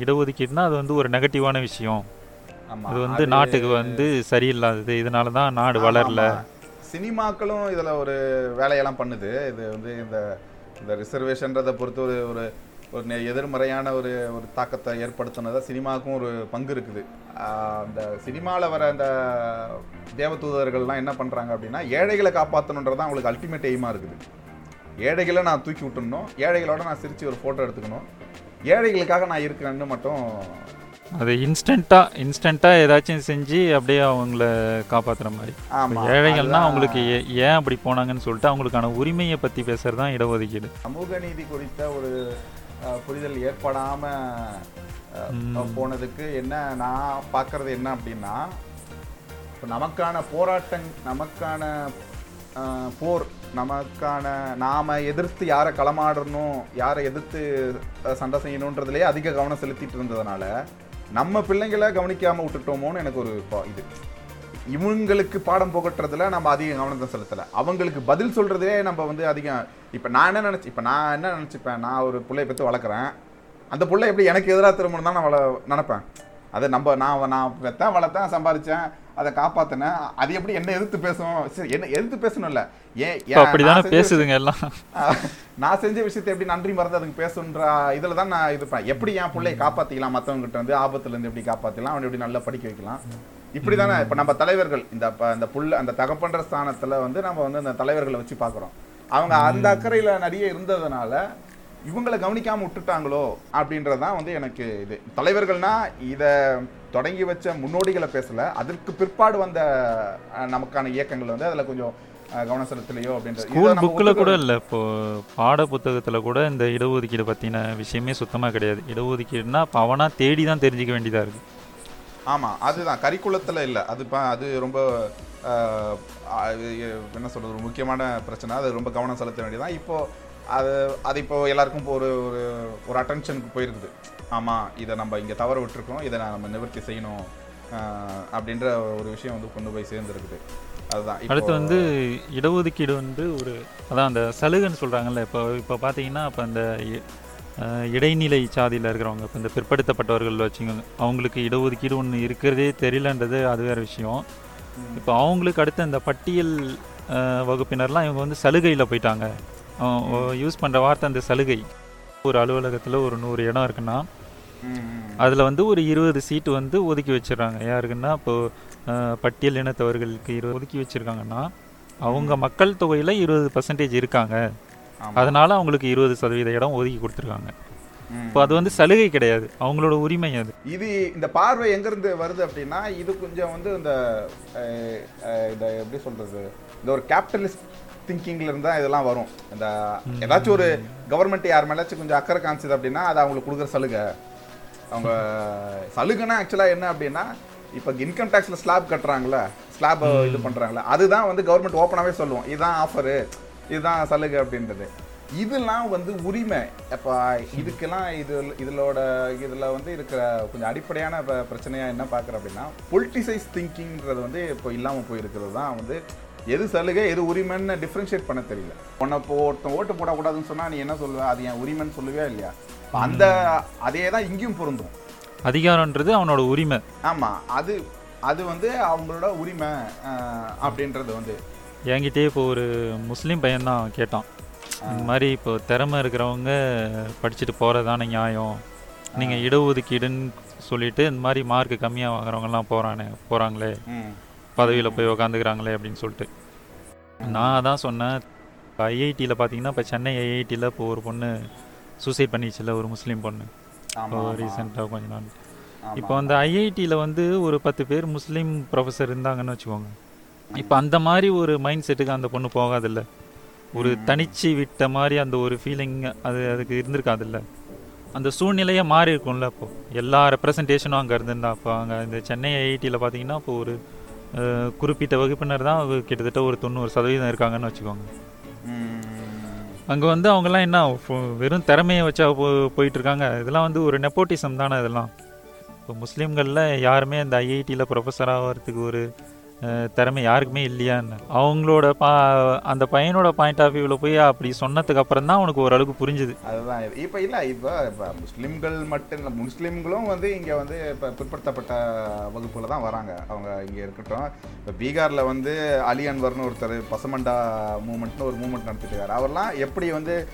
இடஒதுக்கீடுனா அது வந்து ஒரு நெகட்டிவான விஷயம். அது வந்து நாட்டுக்கு வந்து சரியில்லாதது. இதனால தான் நாடு வளரல. சினிமாக்களும் இதுல ஒரு வேலையெல்லாம் பண்ணுது. இது வந்து இந்த இந்த ரிசர்வேஷன்றதை பொறுத்து ஒரு ஒரு ஒரு எதிர்மறையான ஒரு ஒரு தாக்கத்தை ஏற்படுத்தினதா சினிமாவுக்கும் ஒரு பங்கு இருக்குது. அந்த சினிமாவில் வர அந்த தேவதூதர்கள்லாம் என்ன பண்றாங்க அப்படின்னா ஏழைகளை காப்பாற்றணுன்றது தான் அவங்களுக்கு அல்டிமேட் எய்மாக இருக்குது. ஏழைகளை நான் தூக்கி விட்டுணும் ஏழைகளோட நான் சிரிச்சு ஒரு ஃபோட்டோ எடுத்துக்கணும். ஏழைகளுக்காக நான் இருக்கிறேன்னு மட்டும் அது இன்ஸ்டண்ட்டாக இன்ஸ்டண்ட்டாக ஏதாச்சும் செஞ்சு அப்படியே அவங்கள காப்பாத்துற மாதிரி. ஏழைகள்னா அவங்களுக்கு ஏ- ஏன் அப்படி போனாங்கன்னு சொல்லிட்டு அவங்களுக்கான உரிமையை பற்றி பேசுறது தான் இடஒதுக்கீடு. சமூக நீதி குறித்த ஒரு புரிதல் ஏற்படாம அஹ், ம். போனதுக்கு என்ன நான் பார்க்கறது என்ன அப்படின்னா இப்போ நமக்கான போராட்டம் நமக்கான போர் நமக்கான நாம எதிர்த்து யாரை களமாடணும் யாரை எதிர்த்து சண்டை செய்யணுன்றதுலயே அதிக கவனம் செலுத்திட்டு இருந்ததுனால நம்ம பிள்ளைங்களை கவனிக்காமல் விட்டுட்டோமோன்னு எனக்கு ஒரு பா- இது. இவங்களுக்கு பாடம் புகட்டுறதுல நம்ம அதிக கவனத்தை செலுத்தலை. அவங்களுக்கு பதில் சொல்கிறதே நம்ம வந்து அதிகம் இப்போ நான் என்ன நினச்சி இப்போ நான் என்ன நினச்சிப்பேன் நான் ஒரு பிள்ளையை பெற்று வளர்க்குறேன். அந்த பிள்ளை எப்படி எனக்கு எதிராக திரும்பணும் தான் நான் வள நினைப்பேன். அது நம்ம நான் நான் பெத்தேன் வளர்த்தேன் சம்பாதிச்சேன். அதை காப்பாத்தினேன் அது எப்படி என்ன எதிர்த்து பேசும் சரி என்ன எதிர்த்து பேசணும் இல்ல. ஏன் பேசுதுங்க எல்லாம். நான் செஞ்ச விஷயத்தை எப்படி நன்றி மறந்து அதுக்கு பேசுன்ற இதுல தான் நான் இது எப்படி என் பிள்ளையை காப்பாத்திக்கலாம்? மத்தவங்க கிட்ட வந்து ஆபத்துல இருந்து எப்படி காப்பாத்திக்கலாம்? அவனை எப்படி நல்லா படிக்க வைக்கலாம்? இப்படிதானே இப்ப நம்ம தலைவர்கள் இந்த இந்த புள்ள அந்த தகப்பன்ற ஸ்தானத்துல வந்து நம்ம வந்து அந்த தலைவர்களை வச்சு பார்க்குறோம். அவங்க அந்த அக்கறையில நிறைய இருந்ததுனால இவங்களை கவனிக்காம விட்டுட்டாங்களோ அப்படின்றதுதான் வந்து எனக்கு இது. தலைவர்கள்னா இத தொடங்கி வச்ச முன்னோடிகளை பேசல. அதற்கு பிற்பாடு வந்த நமக்கான இயக்கங்கள் வந்து அதுல கொஞ்சம் கவனம் செலுத்தலையோ அப்படின்றது ஸ்கூல் புக்கில் கூட இல்லை. இப்போ பாட புத்தகத்தில் கூட இந்த இடஒதுக்கீடு பற்றின விஷயமே சுத்தமாக கிடையாது. இடஒதுக்கீடுனா இப்போ அவனாக தேடி தான் தெரிஞ்சுக்க வேண்டியதாக இருக்குது ஆமா அதுதான். கரிக்குலத்துல இல்ல. அது அது ரொம்ப என்ன சொல்றது ஒரு முக்கியமான பிரச்சனை. அது ரொம்ப கவனம் செலுத்த வேண்டியதான் இப்போ அது அது இப்போ எல்லாருக்கும் இப்போ ஒரு ஒரு ஒரு அட்டென்ஷனுக்கு போயிருக்குது. ஆமா இதை நம்ம இங்க தவற விட்டுருக்கோம் இதை நம்ம நிவர்த்தி செய்யணும் அப்படின்ற ஒரு விஷயம் வந்து கொண்டு போய் சேர்ந்துருக்குது. அதுதான். அடுத்து வந்து இடஒதுக்கீடு வந்து ஒரு அதான் அந்த சலுகைன்னு சொல்கிறாங்கல்ல இப்போ இப்போ பார்த்தீங்கன்னா இப்போ அந்த இடைநிலை சாதியில் இருக்கிறவங்க இப்போ இந்த பிற்படுத்தப்பட்டவர்கள் வச்சுக்கோங்க அவங்களுக்கு இடஒதுக்கீடு ஒன்று இருக்கிறதே தெரியலன்றது அது வேறு விஷயம். இப்போ அவங்களுக்கு அடுத்து இந்த பட்டியல் வகுப்பினர்லாம் இவங்க வந்து சலுகையில் போயிட்டாங்க. யூஸ் பண்ணுற வார்த்தை அந்த சலுகை. ஒரு அலுவலகத்தில் ஒரு நூறு இடம் இருக்குன்னா. அதில் வந்து ஒரு இருபது சீட்டு வந்து ஒதுக்கி வச்சிடுறாங்க. யாருக்குன்னா இப்போது பட்டியல் இனத்தவர்களுக்கு இருபது ஒதுக்கி வச்சுருக்காங்கன்னா அவங்க மக்கள் தொகையில் இருபது பர்சன்டேஜ் இருக்காங்க. அதனால அவங்களுக்கு இருபது சதவீத இடம் ஒதுக்கி கொடுத்துருக்காங்க. இப்போ அது வந்து சலுகை கிடையாது. அவங்களோட உரிமை அது. இது இந்த பார்வை எங்கிருந்து வருது அப்படின்னா இது கொஞ்சம் வந்து இந்த இந்த எப்படி சொல்றது? இந்த ஒரு கேபிட்டலிஸ்ட் திங்கிங்லேருந்து தான் இதெல்லாம் வரும். இந்த ஏதாச்சும் ஒரு கவர்மெண்ட் யார் மேலாச்சும் கொஞ்சம் அக்கறை காமிச்சது அப்படின்னா அது அவங்களுக்கு கொடுக்குற சலுகை. அவங்க சலுகைனா ஆக்சுவலாக என்ன அப்படின்னா இப்போ இன்கம் டேக்ஸில் ஸ்லாப் கட்டுறாங்களே ஸ்லாப் இது பண்ணுறாங்களே அதுதான் வந்து கவர்மெண்ட் ஓப்பனாகவே சொல்லுவோம் இதுதான் ஆஃபரு இதுதான் சலுகை அப்படின்றது. இதெல்லாம் வந்து உரிமை. இப்போ இதுக்கெல்லாம் இது இதிலோட இதில் வந்து இருக்கிற கொஞ்சம் அடிப்படையான ப- என்ன பார்க்குறேன் அப்படின்னா பொலிட்டிசைஸ் திங்கிங்கிறது வந்து இப்போ இல்லாமல் போயிருக்கிறது தான் வந்து எது சலுகை எது உரிமைன்னு டிஃப்ரென்ஷியேட் பண்ண தெரியல. உன்னை இப்போ ஒருத்தன் ஓட்டு போடக்கூடாதுன்னு சொன்னால் நீ என்ன சொல்லுவ? அது என் உரிமைன்னு சொல்லுவே இல்லையா? அந்த அதே தான் இங்கேயும் பொருந்தும். அதிகாரன்றது அவனோட உரிமை. ஆமாம் அது அது வந்து அவங்களோட உரிமை அப்படின்றது வந்து. என்கிட்டயே இப்போ ஒரு முஸ்லீம் பையன் தான் கேட்டான். இந்த மாதிரி இப்போ திறமை இருக்கிறவங்க படிச்சுட்டு போகிறதான நியாயம்? நீங்கள் இடஒதுக்கீடுன்னு சொல்லிட்டு இந்த மாதிரி மார்க் கம்மியாக வாங்குறவங்கலாம் போகிறானே போகிறாங்களே பதவியில் போய் உக்காந்துக்கிறாங்களே அப்படின்னு சொல்லிட்டு. நான் அதான் சொன்னேன் ஐஐடியில் பார்த்தீங்கன்னா இப்போ சென்னை ஐஐடியில் இப்போ ஒரு பொண்ணு சூசைட் பண்ணிச்சுல ஒரு முஸ்லீம் பொண்ணு. ஆமா. ரீசெண்டாக கொஞ்ச நாள். இப்போ அந்த ஐஐடியில் வந்து ஒரு பத்து பேர் முஸ்லீம் ப்ரொஃபஸர் இருந்தாங்கன்னு வச்சுக்கோங்க. இப்போ அந்த மாதிரி ஒரு மைண்ட் செட்டுக்கு அந்த பொண்ணு போகாதில்ல. ஒரு தனிச்சு விட்ட மாதிரி அந்த ஒரு ஃபீலிங் அது அதுக்கு இருந்திருக்காதுல்ல. அந்த சூழ்நிலையே மாறி இருக்கும்ல இப்போ எல்லா ரெப்ரசன்டேஷனும் அங்கே இருந்திருந்தா அப்போ அங்கே இந்த சென்னை ஐஐடியில் பார்த்தீங்கன்னா இப்போ ஒரு குறிப்பிட்ட வகுப்பினர் தான் கிட்டத்தட்ட ஒரு தொண்ணூறு சதவீதம் இருக்காங்கன்னு வச்சுக்கோங்க. அங்கே வந்து அவங்கெல்லாம் என்ன வெறும் திறமையை வச்சா போ போயிட்டு இருக்காங்க இதெல்லாம் வந்து ஒரு நெப்போட்டிசம் தானே இதெல்லாம். இப்போ முஸ்லீம்களில் யாருமே இந்த ஐஐடியில் ப்ரொஃபஸர் ஆகிறதுக்கு ஒரு திறமை யாருக்குமே இல்லையான்னு. அவங்களோட பா அந்த பையனோட பாயிண்ட் ஆஃப் வியூவில் போய் அப்படி சொன்னதுக்கு அப்புறம் தான் அவனுக்கு ஓரளவுக்கு புரிஞ்சுது. அதுதான். இப்போ இல்லை இப்போ இப்போ முஸ்லீம்கள் மட்டும் இல்லை முஸ்லீம்களும் வந்து இங்கே வந்து இப்போ பிற்படுத்தப்பட்ட வகுப்பில் தான் வராங்க. அவங்க இங்கே இருக்கட்டும். இப்போ பீகாரில் வந்து அலி அன்வர்னு ஒருத்தர் பசமண்டா மூமெண்ட்னு ஒரு மூமெண்ட் நடத்திட்டு இருக்காரு. அவர்லாம் எப்படி வந்து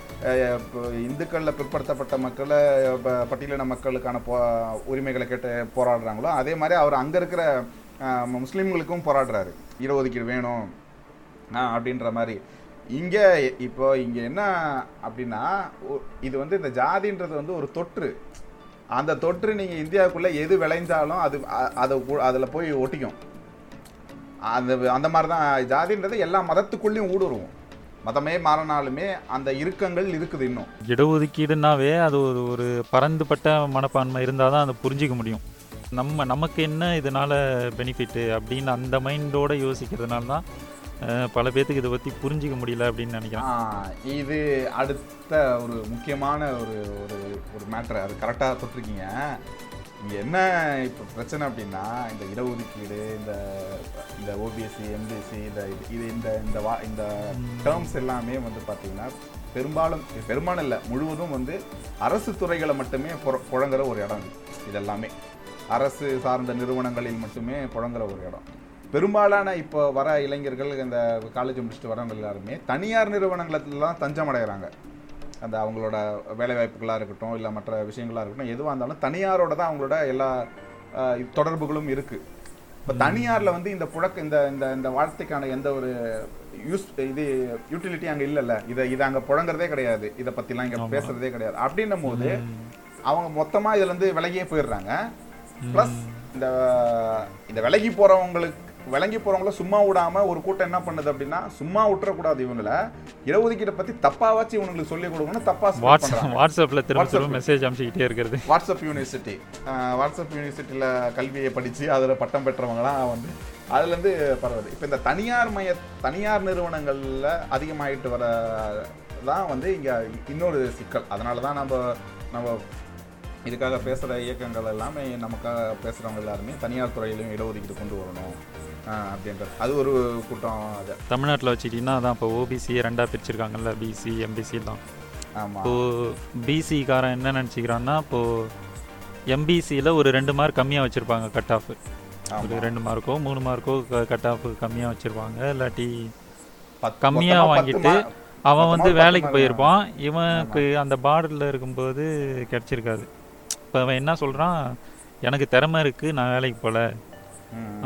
இப்போ இந்துக்களில் பிற்படுத்தப்பட்ட மக்களை ப- பட்டியலின மக்களுக்கான போ உரிமைகளை கேட்டு போராடுறாங்களோ அதே மாதிரி அவர் அங்கே இருக்கிற முஸ்லீம்களுக்கும் போராடுறாரு. இடஒதுக்கீடு வேணும் ஆ, அப்படின்ற மாதிரி. இங்கே இப்போ இங்கே என்ன அப்படின்னா இது வந்து இந்த ஜாதின்றது வந்து ஒரு தொற்று. அந்த தொற்று நீங்கள் இந்தியாவுக்குள்ளே எது விளைஞ்சாலும் அது அதை அதில் போய் ஒட்டிக்கும். அந்த அந்த மாதிரி தான் ஜாதின்றது எல்லா மதத்துக்குள்ளேயும் ஊடுருவோம். மதமே மாறினாலுமே அந்த இறுக்கங்கள் இருக்குது இன்னும். இடஒதுக்கீடுனாவே அது ஒரு ஒரு பரந்துபட்ட மனப்பான்மை இருந்தால் தான் அதை புரிஞ்சிக்க முடியும். நம்ம நமக்கு என்ன இதனால் பெனிஃபிட்டு அப்படின்னு அந்த மைண்டோடு யோசிக்கிறதுனால தான் பல பேர்த்துக்கு இதை பற்றி புரிஞ்சிக்க முடியல அப்படின்னு நினைக்கிறேன். இது அடுத்த ஒரு முக்கியமான ஒரு ஒரு ஒரு மேட்ரு அது கரெக்டாக தொட்டிருக்கீங்க. இங்கே என்ன இப்போ பிரச்சனை அப்படின்னா இந்த இடஒதுக்கீடு இந்த இந்த ஓபிஎஸ்சி எம்பிஎஸ்சி இந்த இது இது இந்த இந்த வா இந்த டேர்ம்ஸ் எல்லாமே வந்து பார்த்தீங்கன்னா பெரும்பாலும் பெரும்பாலும் இல்லை முழுவதும் வந்து அரசு துறைகளை மட்டுமே புழங்குற ஒரு இடம் இது. எல்லாமே அரசு சார்ந்த நிறுவனங்களில் மட்டுமே புழங்குற ஒரு இடம். பெரும்பாலான இப்போ வர இளைஞர்கள் இந்த காலேஜ் முடிச்சுட்டு வரவங்க எல்லாருமே தனியார் நிறுவனங்களில் தான் தஞ்சம் அடைகிறாங்க அந்த அவங்களோட வேலை வாய்ப்புகளாக இருக்கட்டும் இல்லை மற்ற விஷயங்களாக இருக்கட்டும் எதுவாக இருந்தாலும் தனியாரோட தான் அவங்களோட எல்லா தொடர்புகளும் இருக்குது இப்போ தனியாரில் வந்து இந்த புழக்க இந்த இந்த இந்த வார்த்தைக்கான எந்த ஒரு யூஸ் இது யூட்டிலிட்டி அங்கே இல்லைல்ல. இதை இதை அங்கே புழங்குறதே கிடையாது. இதை பற்றிலாம் இங்கே பேசுறதே கிடையாது. அப்படின்னும் போது அவங்க மொத்தமாக இதுலேருந்து விலகியே போயிடுறாங்க. ப்ளஸ் இந்த இந்த விலகி போகிறவங்களுக்கு விளங்கி போகிறவங்கள சும்மா விடாம ஒரு கூட்டம் என்ன பண்ணுது அப்படின்னா சும்மா விட்டுறக்கூடாது இவங்கள இடஒதுக்கீட்டை பற்றி தப்பாவாச்சு இவங்களுக்கு சொல்லிக் கொடுக்கணும் தப்பா spread வாட்ஸ்அப். வாட்ஸ்அப்பில் திரும்ப திரும்ப WhatsApp. மெசேஜ் அனுப்பிச்சிக்கிட்டே இருக்கிறது வாட்ஸ்அப் யூனிவர்சிட்டி வாட்ஸ்அப் யூனிவர்சிட்டியில் கல்வியை படித்து அதில் பட்டம் பெற்றவங்களாம் வந்து அதுலேருந்து பரவுது இப்போ இந்த தனியார் மைய தனியார் நிறுவனங்களில் அதிகமாகிட்டு வர தான் வந்து இங்கே இன்னொரு சிக்கல் அதனால தான் நம்ம நம்ம இதுக்காக பேசுகிற இயக்கங்கள் எல்லாமே நமக்காக பேசுகிறவங்க எல்லாருமே தனியார் துறையிலையும் இடஒதுக்கீடு கொண்டு வரணும் அப்படின்றது. அது ஒரு கூட்டம் அது. தமிழ்நாட்டில் வச்சுக்கிட்டிங்கன்னா அதான் இப்போ ஓபிசி ரெண்டாக பிரிச்சிருக்காங்கல்ல பிசி எம்பிசி தான் ஆமாம் இப்போது பிசிக்காரன் என்ன நினச்சிக்கிறான்னா இப்போது எம்பிசியில் ஒரு ரெண்டு மார்க் கம்மியாக வச்சுருப்பாங்க கட் ஆஃப் ஒரு ரெண்டு மார்க்கோ மூணு மார்க்கோ கட் ஆஃப் கம்மியாக வச்சுருப்பாங்க. இல்லாட்டி கம்மியா வாங்கிட்டு அவன் வந்து வேலைக்கு போயிருப்பான். இவனுக்கு அந்த பார்டரில் இருக்கும்போது கிடச்சிருக்காது. இப்போ அவன் என்ன சொல்கிறான் எனக்கு திறமை இருக்குது நான் வேலைக்கு போகல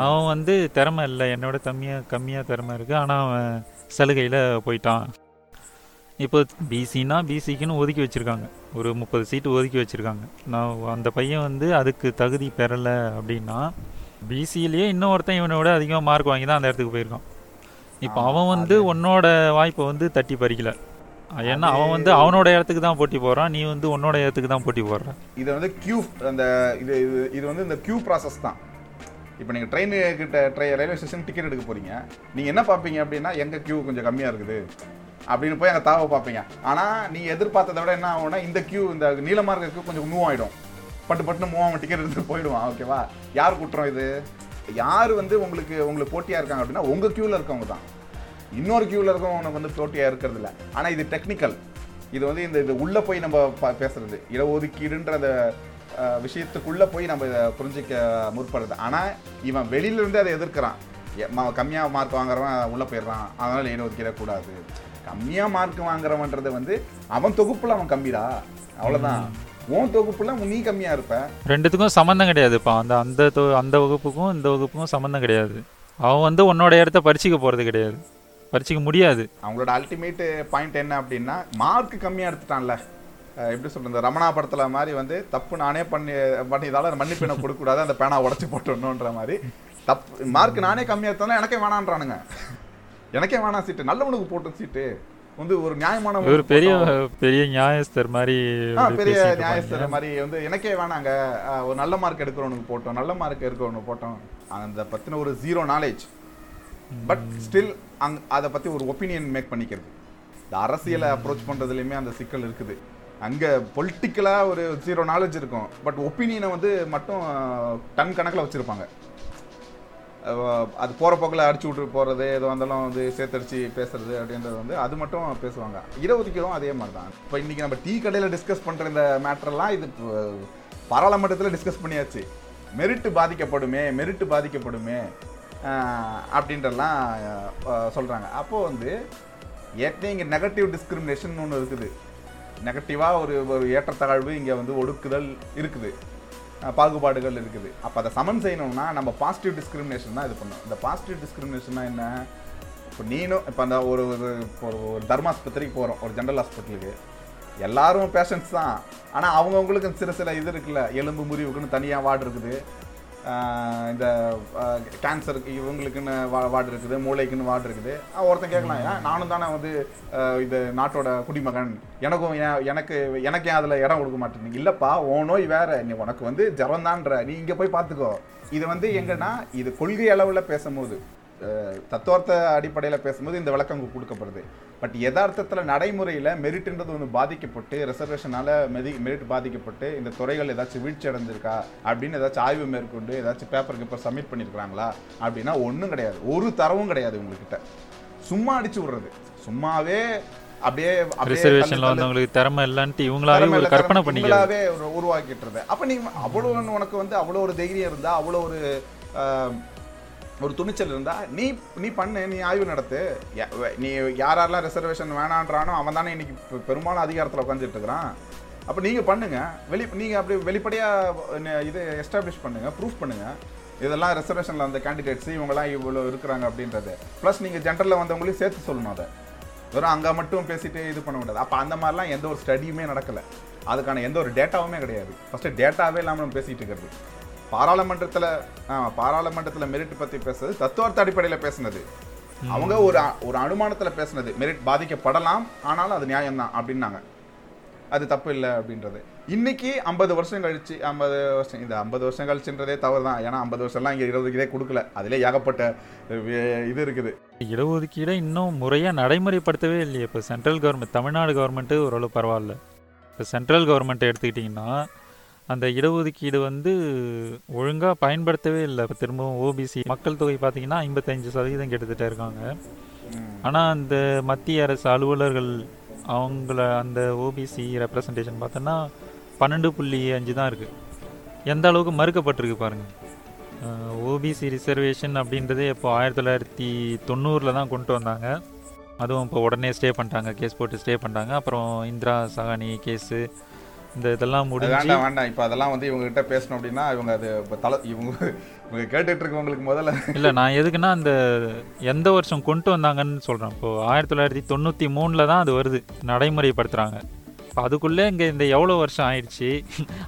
அவன் வந்து திறமை இல்லை என்னோட கம்மியாக கம்மியாக திறமை இருக்குது ஆனால் அவன் சலுகையில் போயிட்டான். இப்போ பிசினா பிசிக்குன்னு ஒதுக்கி வச்சுருக்காங்க. ஒரு முப்பது சீட்டு ஒதுக்கி வச்சுருக்காங்க. நான் அந்த பையன் வந்து அதுக்கு தகுதி பெறலை அப்படின்னா பிசியிலேயே இன்னொருத்தன் இவனோட அதிகமாக மார்க் வாங்கி தான் அந்த இடத்துக்கு போயிருக்கான். இப்போ அவன் வந்து உன்னோட வாய்ப்பை வந்து தட்டி பறிக்கல. ஏன்னா அவன் வந்து அவனோட இடத்துக்கு தான் போட்டி போடுறான் நீ வந்து உன்னோட இடத்துக்கு தான் போட்டி போடுற. இது வந்து கியூ அந்த இது இது இது வந்து இந்த கியூ ப்ராசஸ் தான். இப்போ நீங்கள் ட்ரெயின் கிட்ட ட்ரை ரயில்வே ஸ்டேஷன் டிக்கெட் எடுக்க போறீங்க. நீங்கள் என்ன பார்ப்பீங்க அப்படின்னா எங்கே கியூ கொஞ்சம் கம்மியாக இருக்குது. அப்படின்னு போய் அங்கே தாவை பார்ப்பீங்க. ஆனால் நீங்கள் எதிர்பார்த்ததை விட என்ன ஆகும்னா இந்த கியூ இந்த நீளமாக இருக்க queue கொஞ்சம் மூவ் ஆகிடும் பட்டு பட்டுன்னு மூவ் ஆகும் டிக்கெட் எடுத்து போயிடுவான் ஓகேவா யார் குற்றம் இது? யார் வந்து உங்களுக்கு உங்களுக்கு போட்டியாக இருக்காங்க அப்படின்னா உங்கள் க்யூவில் இருக்கவங்க தான். இன்னொரு க்யூவில் இருக்கவங்க வந்து போட்டியாக இருக்கிறது இல்லை ஆனால் இது டெக்னிக்கல் இது வந்து இந்த இது உள்ளே போய் நம்ம பேசுறது. இடஒதுக்கீடுன்ற அந்த விஷயத்துக்குள்ள போய் நம்ம இதை புரிஞ்சிக்க முற்படுறது ஆனால் இவன் வெளியில இருந்தே அதை எதிர்க்கிறான். எ- ம- கம்மியா மார்க் வாங்குறவன் உள்ளே போயிடுறான். அதனால இடஒதுக்கீடே கூடாது. கம்மியா மார்க் வாங்குறவன்றது வந்து அவன் தொகுப்புல அவன் கம்மிடா. அவ்வளவுதான். உன் தொகுப்புல நீ கம்மியா இருப்ப. ரெண்டுத்துக்கும் சம்மந்தம் கிடையாதுப்பா அந்த அந்த தொ- அந்த வகுப்புக்கும் இந்த வகுப்புக்கும் சம்மந்தம் கிடையாது. அவன் வந்து உன்னோட இடத்த பறிச்சுக்க போகிறது கிடையாது. பறிச்சுக்க முடியாது. அவங்களோட அல்டிமேட் பாயிண்ட் என்ன அப்படின்னா மார்க் கம்மியாக எடுத்துட்டான்ல. எப்படி சொல்றது ரமணா படத்துல மாதிரி வந்து தப்பு நானே பண்ணி பண்ணியதால மன்னிப்பு எனக்கு கொடுக்கக்கூடாது அந்த பேனா உடச்சி போட்டுடணுன்ற மாதிரி. தப்பு மார்க் நானே கம்மியாக எடுத்தாலும் எனக்கே வேணான்றானுங்க. எனக்கே வேணாம் சீட்டு. நல்லவனுக்கு போட்ட சீட்டு. வந்து ஒரு நியாயமான ஒரு பெரிய பெரிய நியாயஸ்தர் மாதிரி பெரிய நியாயஸ்தர். மாதிரி வந்து எனக்கே வேணாங்க. ஒரு நல்ல மார்க் எடுக்கிறவனுக்கு போட்டோம் நல்ல மார்க் எடுக்கிறவனுக்கு போட்டோம். அந்த பத்தின ஒரு ஜீரோ நாலேஜ் பட் ஸ்டில் அங் அதை பற்றி ஒரு ஒப்பீனியன் மேக் பண்ணிக்கிறது. இந்த அரசியலை அப்ரோச் பண்ணுறதுலையுமே அந்த சிக்கல் இருக்குது. அங்கே பொலிட்டிக்கலாக ஒரு ஜீரோ நாலேஜ் இருக்கும். பட் ஒப்பீனியனை வந்து மட்டும் டன் கணக்கில் வச்சுருப்பாங்க. அது போகிற போக்கில் அடிச்சு விட்டு போகிறது எது வந்தாலும் வந்து சேர்த்தடிச்சு பேசுறது அப்படின்றது வந்து அது மட்டும் பேசுவாங்க. இடஒதுக்கீடும் அதே மாதிரி தான் இப்போ இன்றைக்கி நம்ம டீ கடையில் டிஸ்கஸ் பண்ணுற இந்த மேட்டர்லாம் இது பாராளுமன்றத்தில் டிஸ்கஸ் பண்ணியாச்சு. Merit பாதிக்கப்படுமே merit பாதிக்கப்படுமே. அப்படின்றலாம் சொல்கிறாங்க அப்போது வந்து ஏற்கனவே இங்கே நெகட்டிவ் டிஸ்கிரிமினேஷன் ஒன்று இருக்குது. நெகட்டிவாக ஒரு ஒரு ஏற்றத்தாழ்வு இங்கே வந்து ஒடுக்குதல் இருக்குது. பாகுபாடுகள் இருக்குது. அப்போ அதை சமன் செய்யணும்னா நம்ம பாசிட்டிவ் டிஸ்கிரிமினேஷன் தான் இது பண்ணணும். இந்த பாசிட்டிவ் டிஸ்கிரிமினேஷன்னா என்ன? இப்போ நீனும் இப்போ அந்த ஒரு ஒரு இப்போ ஒரு ஒரு தர்மாஸ்பத்திரிக்கு போகிறோம் ஒரு ஜென்ரல் ஹாஸ்பிட்டலுக்கு எல்லாரும் பேஷண்ட்ஸ் தான். ஆனால் அவங்கவுங்களுக்கு சில சில இது இருக்குல்ல. எலும்பு முறிவுக்குன்னு தனியாக வார்டு இருக்குது. இந்த கேன்சருக்கு இவங்களுக்குன்னு வா வார்டு இருக்குது மூளைக்குன்னு வார்டு இருக்குது. ஒருத்தன் கேட்கலாம் ஏன்? நானும் தானே வந்து இது நாட்டோட குடிமகன். எனக்கும் ஏன் எனக்கு எனக்கு ஏன் அதில் இடம் கொடுக்க மாட்டேங்க இல்லைப்பா உன் நோய் வேற. நீ உனக்கு வந்து ஜரம்தான்ற. நீ இங்கே போய் பார்த்துக்கோ. இது வந்து எங்கன்னா இது கொள்கை அளவில் பேசும்போது தத்துவார்த்த அடிப்படையில் பேசும்போது இந்த விளக்கம் கொடுக்கப்படுது. பட் யதார்த்தத்தில் நடைமுறையில் மெரிட்ன்றது ஒன்று பாதிக்கப்பட்டு ரிசர்வேஷனால் மெதி மெரிட் பாதிக்கப்பட்டு இந்த துறைகள் ஏதாச்சும் வீழ்ச்சி அடைஞ்சிருக்கா? அப்படின்னு ஏதாச்சும் ஆய்வு மேற்கொண்டு ஏதாச்சும் பேப்பர் பேப்பர் சப்மிட் பண்ணியிருக்கிறாங்களா அப்படின்னா ஒன்றும் கிடையாது. ஒரு தரவும் கிடையாது உங்ககிட்ட. சும்மா அடிச்சு விடுறது. சும்மாவே அப்படியே ரிசர்வேஷன்ல வந்தவங்களுக்கு திறமை இல்லைன்ட்டு இவங்களாவே ஒரு கற்பனை இவங்களாவே ஒரு உருவாக்கிட்டுறது. அப்ப நீ அவ்வளோ உனக்கு வந்து அவ்வளோ ஒரு தைரியம் இருந்தா அவ்வளோ ஒரு ஒரு துணிச்சல் இருந்தால் நீ நீ பண்ணு நீ ஆய்வு நடத்து. யா- நீ யார் யாரெல்லாம் ரிசர்வேஷன் வேணான்றானோ அவன் தானே இன்னைக்கு பெரும்பாலும் அதிகாரத்தில் உட்காந்துட்டு இருக்கிறான். அப்போ நீங்கள் பண்ணுங்கள் வெளி நீங்கள் அப்படி வெளிப்படையாக இது எஸ்டாப்ளிஷ் பண்ணுங்கள் ப்ரூஃப் பண்ணுங்கள் இதெல்லாம் ரிசர்வேஷனில் வந்த கேண்டிடேட்ஸ் இவங்கெல்லாம் இவ்வளோ இருக்கிறாங்க அப்படின்றது. ப்ளஸ் நீங்கள் ஜென்ரலில் வந்தவங்களையும் சேர்த்து சொல்லணும் அதை. வெறும் அங்கே மட்டும் பேசிட்டு இது பண்ண முடியாது. அப்போ அந்த மாதிரிலாம் எந்த ஒரு ஸ்டடியுமே நடக்கலை. அதுக்கான எந்த ஒரு டேட்டாவுமே கிடையாது. ஃபஸ்ட்டு டேட்டாவே இல்லாமல் நம்ம பேசிகிட்டு இருக்கிறது. பாராளுமன்றத்தில் பாராளுமன்றத்தில் மெரிட் பற்றி பேசுறது தத்துவார்த்த அடிப்படையில் பேசுனது. அவங்க ஒரு ஒரு அனுமானத்தில் பேசுனது மெரிட் பாதிக்கப்படலாம் ஆனாலும் அது நியாயம்தான் அப்படின்னாங்க. அது தப்பு இல்லை அப்படின்றது. இன்னைக்கு ஐம்பது வருஷம் கழிச்சு ஐம்பது வருஷம் இந்த ஐம்பது வருஷம் கழிச்சுன்றதே தவறு தான் ஏன்னா ஐம்பது வருஷம்லாம் இங்கே இருபதுக்கு இதே கொடுக்கல. அதிலே ஏகப்பட்ட இது இருக்குது. இடஒதுக்கீடை இன்னும் முறையாக நடைமுறைப்படுத்தவே இல்லையே. இப்போ சென்ட்ரல் கவர்மெண்ட் தமிழ்நாடு கவர்மெண்ட்டு ஓரளவு பரவாயில்ல. இப்போ சென்ட்ரல் கவர்மெண்ட் எடுத்துக்கிட்டிங்கன்னா அந்த இடஒதுக்கீடு வந்து ஒழுங்காக பயன்படுத்தவே இல்லை. இப்போ திரும்பவும் ஓபிசி மக்கள் தொகை பார்த்தீங்கன்னா ஐம்பத்தஞ்சு சதவீதம் கிட்டத்தட்ட இருக்காங்க. ஆனால் அந்த மத்திய அரசு அலுவலர்கள் அவங்கள அந்த ஓபிசி ரெப்ரசன்டேஷன் பார்த்தோன்னா பன்னெண்டு புள்ளி அஞ்சு தான் இருக்குது எந்த அளவுக்கு மறுக்கப்பட்டிருக்கு பாருங்கள் ஓபிசி ரிசர்வேஷன் அப்படின்றதே இப்போ ஆயிரத்தி தொள்ளாயிரத்தி தொண்ணூறில் தான் கொண்டு வந்தாங்க. அதுவும் இப்போ உடனே ஸ்டே பண்ணிட்டாங்க. கேஸ் போட்டு ஸ்டே பண்ணிட்டாங்க. அப்புறம் இந்திரா சகானி கேஸு இந்த இதெல்லாம் முடிஞ்சு வேண்டாம் வேண்டாம். இப்போ அதெல்லாம் வந்து இவங்க கிட்ட பேசணும் அப்படின்னா இவங்க அது தலை இவங்க இவங்க கேட்டுட்டு இருக்கவங்களுக்கு முதல்ல இல்லை நான் எதுக்குன்னா அந்த எந்த வருஷம் கொண்டு வந்தாங்கன்னு சொல்கிறேன் இப்போது ஆயிரத்தி தொள்ளாயிரத்தி தொண்ணூற்றி மூணில் தான் அது வருது. நடைமுறைப்படுத்துகிறாங்க இப்போ அதுக்குள்ளே இங்கே இந்த எவ்வளோ வருஷம் ஆயிடுச்சு?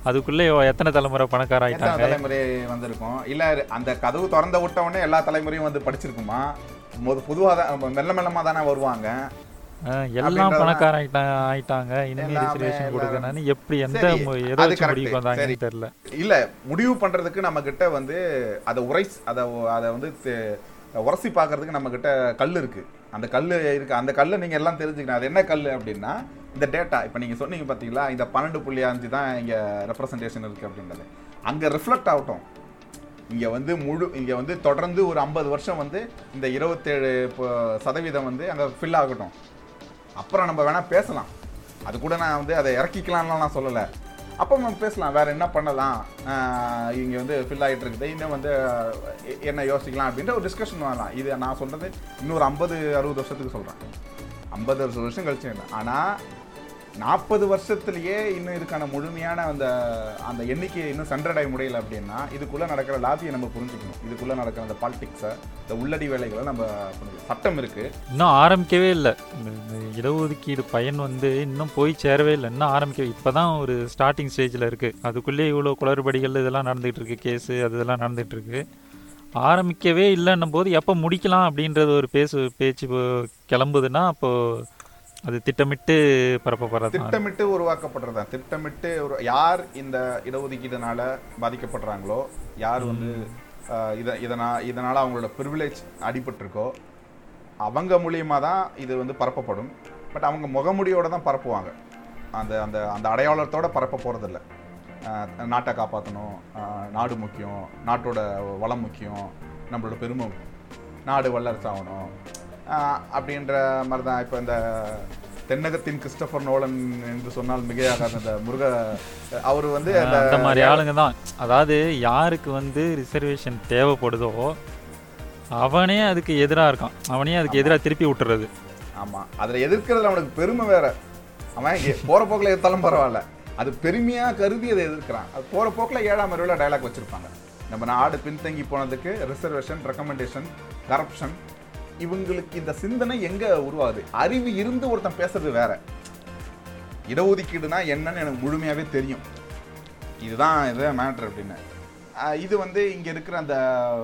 அதுக்குள்ளே எத்தனை தலைமுறை பணக்கார எத்தனை ஆயிட்டாங்க? தலைமுறை வந்திருக்கும். இல்ல அந்த கதவு திறந்த விட்ட உடனே எல்லா தலைமுறையும் வந்து படிச்சிருக்குமா? பொதுவாக தான் மெல்ல மெல்லமா தானே வருவாங்க. எல்லாம் அப்படின்றதா- பணக்கார ஆயிட்டா ஆயிட்டாங்க. இனிமே ரிசர்வேஷன். கொடுக்கணும்னு எப்படி எந்த சரி, மு- எதை அது வச்சு correct. முடிவுக்கு. வந்தாங்கன்னு தெரியல இல்ல முடிவு பண்றதுக்கு நம்ம கிட்ட வந்து அதை உரை அதை அதை வந்து உரசி பார்க்கறதுக்கு நம்ம கிட்ட கல் இருக்கு. அந்த கல் இருக்கு. அந்த கல்லை நீங்க எல்லாம் தெரிஞ்சுக்கணும். அது என்ன கல் அப்படின்னா இந்த டேட்டா இப்போ நீங்க சொன்னீங்க பாத்தீங்களா இந்த பன்னெண்டு புள்ளி அஞ்சு தான் இங்க ரெப்ரசன்டேஷன் இருக்கு அப்படின்றது. அங்க ரிஃப்ளெக்ட் ஆகட்டும். இங்க வந்து முழு இங்க வந்து தொடர்ந்து ஒரு ஐம்பது வருஷம் வந்து இந்த இருபத்தேழு சதவீதம் வந்து அங்க ஃபில் ஆகட்டும். அப்புறம் நம்ம வேணால் பேசலாம். அது கூட நான் வந்து அதை இறக்கிக்கலாம்லாம் நான் சொல்லலை. அப்போ நம்ம பேசலாம். வேறு என்ன பண்ணலாம்? இங்கே வந்து ஃபில் ஆகிட்டு இருக்குது. இன்னும் வந்து என்ன யோசிக்கலாம் அப்படின்ற ஒரு டிஸ்கஷன் வரலாம். இது நான் சொல்கிறது இன்னொரு ஐம்பது அறுபது வருஷத்துக்கு சொல்கிறேன் ஐம்பது அறுபது வருஷம் கழிச்சு இல்லை ஆனால் நாற்பது வருஷத்துலேயே இன்னும் இதுக்கான முழுமையான அந்த அந்த எண்ணிக்கையை இன்னும் சென்றடைய முடியல அப்படின்னா இதுக்குள்ளே நடக்கிற லாபியை நம்ம புரிஞ்சுக்கணும். இதுக்குள்ளே நடக்கிற அந்த பாலிடிக்ஸை இந்த உள்ளடி வேலைகளை நம்ம சட்டம் இருக்குது இன்னும் ஆரம்பிக்கவே இல்லை. இந்த இடஒதுக்கீடு பயன் வந்து இன்னும் போய் சேரவே இல்லை. இன்னும் ஆரம்பிக்க இப்போ தான் ஒரு ஸ்டார்டிங் ஸ்டேஜில் இருக்குது அதுக்குள்ளேயே இவ்வளோ குளறுபடிகள் இதெல்லாம் நடந்துகிட்டு இருக்கு. கேஸு அது இதெல்லாம் நடந்துகிட்டு இருக்கு. ஆரம்பிக்கவே இல்லைன்னும் போது எப்போ முடிக்கலாம் அப்படின்றது ஒரு பேசு பேச்சு இப்போ கிளம்புதுன்னா அப்போது அது திட்டமிட்டு பரப்பப்படுறது திட்டமிட்டு உருவாக்கப்படுறதா? திட்டமிட்டு ஒரு யார் இந்த இடஒதுக்கீடுனால பாதிக்கப்படுறாங்களோ யார் வந்து இத இதனா இதனால அவங்களோட ப்ரிவிலேஜ் அடிபட்டிருக்கோ அவங்க மூலியமா தான் இது வந்து பரப்பப்படும். பட் அவங்க முகமுடியோட தான் பரப்புவாங்க. அந்த அந்த அந்த அடையாளத்தோட பரப்ப போகிறதில்ல நாட்டை காப்பாற்றணும் நாடு முக்கியம் நாட்டோட வளம் முக்கியம் நம்மளோட பெருமை நாடு வல்லரசு ஆகணும் ஆஹ் அப்படின்ற மாதிரி தான் இப்போ இந்த தென்னகத்தின் கிறிஸ்டபர் நோலன் என்று சொன்னால் மிகையாகாத. அந்த முருக அவர் வந்து அந்த மாதிரி ஆளுங்க தான். அதாவது யாருக்கு வந்து ரிசர்வேஷன் தேவைப்படுதோ அவனே அதுக்கு எதிராக இருக்கான். அவனே அதுக்கு எதிராக திருப்பி விட்டுறது. ஆமா. அதுல எதிர்க்கிறதுல அவனுக்கு பெருமை வேற. அவன் போற போக்குல எதிர்த்தாலும் பரவாயில்ல. அது பெருமையா கருதி அதை எதிர்க்கிறான். அது போற போக்குல ஏழாம் அறிவுல டயலாக் வச்சிருப்பாங்க. நம்ம நாடு பின்தங்கி போனதுக்கு ரிசர்வேஷன் ரெக்கமெண்டேஷன் கரப்ஷன் இவங்களுக்கு இந்த சிந்தனை எங்க உருவாகுது? அறிவு இருந்து ஒருத்தன் பேசுறது வேற. இடஒதுக்கீடுனா என்னன்னு எனக்கு முழுமையாவே தெரியும். இதுதான் இது மேட்ரு அப்படின்னு. இது வந்து இங்க இருக்கிற அந்த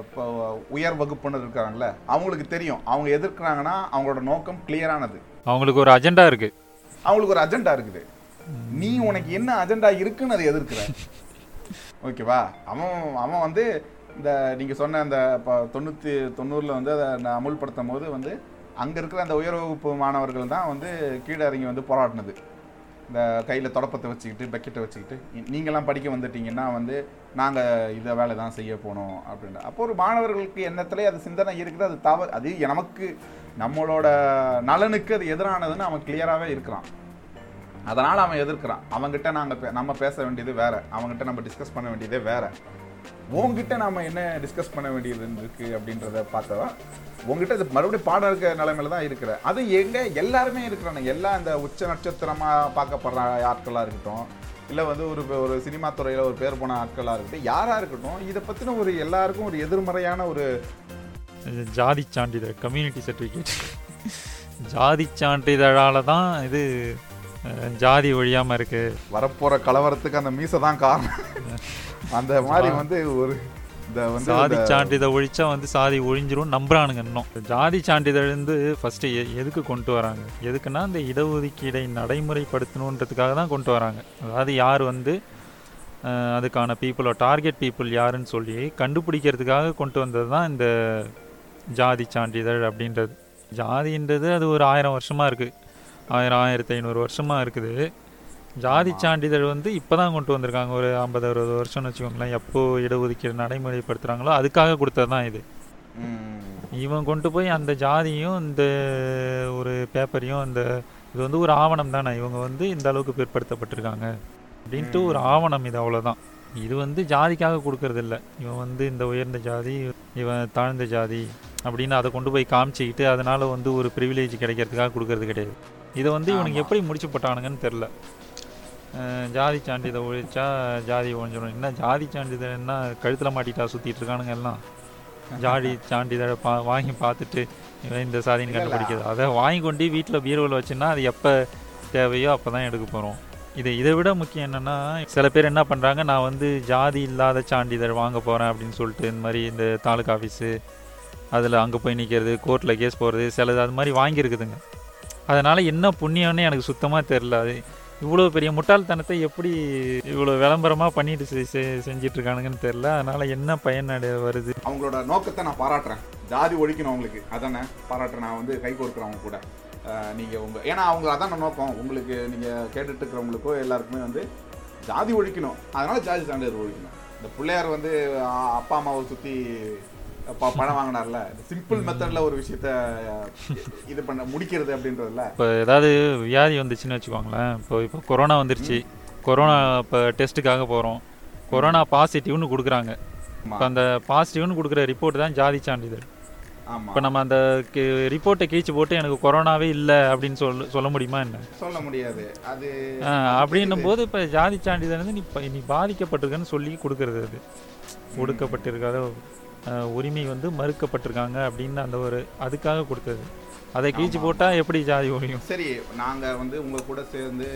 இப்போ உயர் வகுப்பினர் இருக்காங்கல்ல அவங்களுக்கு தெரியும். அவங்க எதிர்க்கிறாங்கன்னா அவங்களோட நோக்கம் கிளியரானது அவங்களுக்கு ஒரு அஜெண்டா இருக்கு. அவங்களுக்கு ஒரு அஜெண்டா இருக்குது. நீ உனக்கு என்ன அஜெண்டா இருக்குன்னு அதை எதிர்க்கிற. ஓகேவா? அவன் அவன் வந்து இந்த நீங்கள் சொன்ன அந்த இப்போ தொண்ணூற்றி தொண்ணூறில் வந்து அதை நான் அமுல்படுத்தும் போது வந்து அங்கே இருக்கிற அந்த உயர் வகுப்பு மாணவர்கள் தான் வந்து கீழே இறங்கி வந்து போராடினது. இந்த கையில் தொடப்பத்தை வச்சுக்கிட்டு பக்கெட்டை வச்சுக்கிட்டு. நீங்களாம் படிக்க வந்துட்டீங்கன்னா வந்து நாங்கள் இதை வேலை தான் செய்ய போனோம் அப்படின்னு அப்போ ஒரு மாணவர்களுக்கு எண்ணத்திலே அது சிந்தனை இருக்குது அது தவறு அது நமக்கு நம்மளோட நலனுக்கு அது எதிரானதுன்னு அவன் கிளியராகவே இருக்கிறான். அதனால் அவன் எதிர்க்கிறான். அவங்ககிட்ட நாங்கள் பே- நம்ம பேச வேண்டியது வேறு. அவன்கிட்ட நம்ம டிஸ்கஸ் பண்ண வேண்டியதே வேறு. உன்கிட்ட நாம என்ன டிஸ்கஸ் பண்ண வேண்டியது இருக்கு அப்படின்றத பார்த்தா உங்ககிட்ட இது மறுபடியும் பாடம் இருக்க நிலைமையில தான் இருக்கிற. அது எங்க எல்லாருமே இருக்கிறானுங்க எல்லா இந்த உச்ச நட்சத்திரமா பார்க்கப்படுற ஆட்களா இருக்கட்டும் இல்ல வந்து ஒரு ஒரு சினிமா துறையில ஒரு பேர் போன ஆட்களா இருக்கட்டும் யாரா இருக்கட்டும் இதை பத்தின ஒரு எல்லாருக்கும் ஒரு எதிர்மறையான ஒரு ஜாதி சான்றிதழ் கம்யூனிட்டி சர்டிஃபிகேட் ஜாதி சான்றிதழால தான் இது ஜாதி ஒழியாம இருக்கு. வரப்போற கலவரத்துக்கு அந்த மீசை தான் காரணம். அந்த மாதிரி வந்து ஒரு சாதி சான்றிதழ் ஒழிச்சா வந்து சாதி ஒழிஞ்சிரும் நம்புறானுங்க இன்னும். ஜாதி சான்றிதழ் வந்து ஃபர்ஸ்ட் எதுக்கு கொண்டு வராங்க? எதுக்குன்னா இந்த இடஒதுக்கீடை நடைமுறைப்படுத்தணுன்றதுக்காக தான் கொண்டு வராங்க. அதாவது யார் வந்து அதுக்கான பீப்புளோ டார்கெட் பீப்புள் யாருன்னு சொல்லி கண்டுபிடிக்கிறதுக்காக கொண்டு வந்தது தான் இந்த ஜாதி சான்றிதழ் அப்படின்றது. ஜாதின்றது அது ஒரு ஆயிரம் வருஷமாக இருக்குது ஆயிரம் ஆயிரத்தி ஐநூறு வருஷமாக இருக்குது. ஜாதி சான்றிதழ் வந்து இப்போ தான் கொண்டு வந்திருக்காங்க. ஒரு ஐம்பது அறுபது வருஷம்னு வச்சுக்கோங்களேன். எப்போ இடஒதுக்கீடு நடைமுறைப்படுத்துகிறாங்களோ அதுக்காக கொடுத்தது தான் இது. இவன் கொண்டு போய் அந்த ஜாதியும் இந்த ஒரு பேப்பரையும் அந்த இது வந்து ஒரு ஆவணம் தானே. இவங்க வந்து இந்த அளவுக்கு பிற்படுத்தப்பட்டிருக்காங்க. அப்படின்ட்டு ஒரு ஆவணம் இது அவ்வளோதான் இது வந்து ஜாதிக்காக கொடுக்கறது இல்ல. இவன் வந்து இந்த உயர்ந்த ஜாதி இவன் தாழ்ந்த ஜாதி அப்படின்னு அதை கொண்டு போய் காமிச்சிக்கிட்டு அதனால வந்து ஒரு ப்ரிவிலேஜ் கிடைக்கிறதுக்காக கொடுக்கறது கிடையாது. இதை வந்து இவனுக்கு. எப்படி முடிச்சு போட்டானுங்கன்னு தெரில ஜாதி சான்றிதழ் ஒழிச்சா ஜாதி ஒழிஞ்சிடும் என்ன ஜாதி சான்றிதழ் என்ன? கழுத்தில் மாட்டிட்டா சுற்றிட்டு இருக்கானுங்க எல்லாம். ஜாதி சான்றிதழை பா வாங்கி பார்த்துட்டு இவன் இந்த சாதின்னு. கண்டுபிடிக்கிறது. அதை வாங்கி கொண்டு வீட்டில் பீரோவில் வச்சுன்னா அது எப்போ தேவையோ அப்போ தான் எடுக்க போகிறோம் இது இதை விட முக்கியம் என்னென்னா சில பேர் என்ன பண்ணுறாங்க நான் வந்து ஜாதி இல்லாத சான்றிதழ் வாங்க போகிறேன் அப்படின்னு சொல்லிட்டு இந்த மாதிரி இந்த தாலுக்கா ஆஃபீஸு அதில் அங்கே போய் நிற்கிறது கோர்ட்டில் கேஸ் போகிறது சிலது அது மாதிரி வாங்கியிருக்குதுங்க. அதனால் என்ன புண்ணியம்னு எனக்கு சுத்தமாக தெரில அது இவ்வளோ பெரிய முட்டாள்தனத்தை எப்படி இவ்வளோ விளம்பரமாக பண்ணிட்டு செ- செஞ்சிட்டு இருக்கானுங்கன்னு தெரில. அதனால் என்ன பயன் அடைய வருது? அவங்களோட நோக்கத்தை நான் பாராட்டுறேன். ஜாதி ஒழிக்கணும் அவங்களுக்கு. அதானே பாராட்டுறேன். நான் வந்து கை கொடுக்குறவங்க கூட. நீங்கள் உங்கள் ஏன்னா அவங்க அதான நோக்கம். உங்களுக்கு நீங்கள் கேட்டுட்டு இருக்கிறவங்களுக்கோ எல்லாருக்குமே வந்து ஜாதி ஒழிக்கணும். அதனால ஜாதி சான்றிதழ் ஒழிக்கணும். இந்த பிள்ளையார் வந்து அப்பா அம்மாவை சுற்றி பணம் வாங்கினார்ல. சிம்பிள் மெத்தட்ல ஒரு விஷயத்த இது பண்ண முடிக்கிறது அப்படின்றதுல. இப்போ ஏதாவது வியாதி வந்துச்சுன்னு வச்சுக்கோங்களேன். இப்போ இப்போ கொரோனா வந்துருச்சு. கொரோனா இப்போ டெஸ்ட்டுக்காக போகிறோம் கொரோனா பாசிட்டிவ்னு கொடுக்குறாங்க. இப்போ அந்த பாசிட்டிவ்னு கொடுக்குற ரிப்போர்ட் தான் ஜாதி சான்றிதழ். இப்போ நம்ம அந்த ரிப்போர்ட்டை கீழ்ச்சி போட்டு எனக்கு கொரோனாவே இல்லை அப்படின்னு சொல்ல சொல்ல முடியுமா என்ன? சொல்ல முடியாது. அது அப்படின்னும் போது இப்போ ஜாதி சான்றிதழ் வந்து நீ நீ பாதிக்கப்பட்டிருக்கன்னு சொல்லி கொடுக்கறது அது. ஒடுக்கப்பட்டிருக்காத அஹ், உரிமை வந்து மறுக்கப்பட்டிருக்காங்க அப்படின்னு அந்த ஒரு அதுக்காக கொடுத்தது. அதை கீழ்ச்சி. போட்டால் எப்படி ஜாதி ஒழியும்? சரி நாங்க வந்து உங்க கூட சேர்ந்து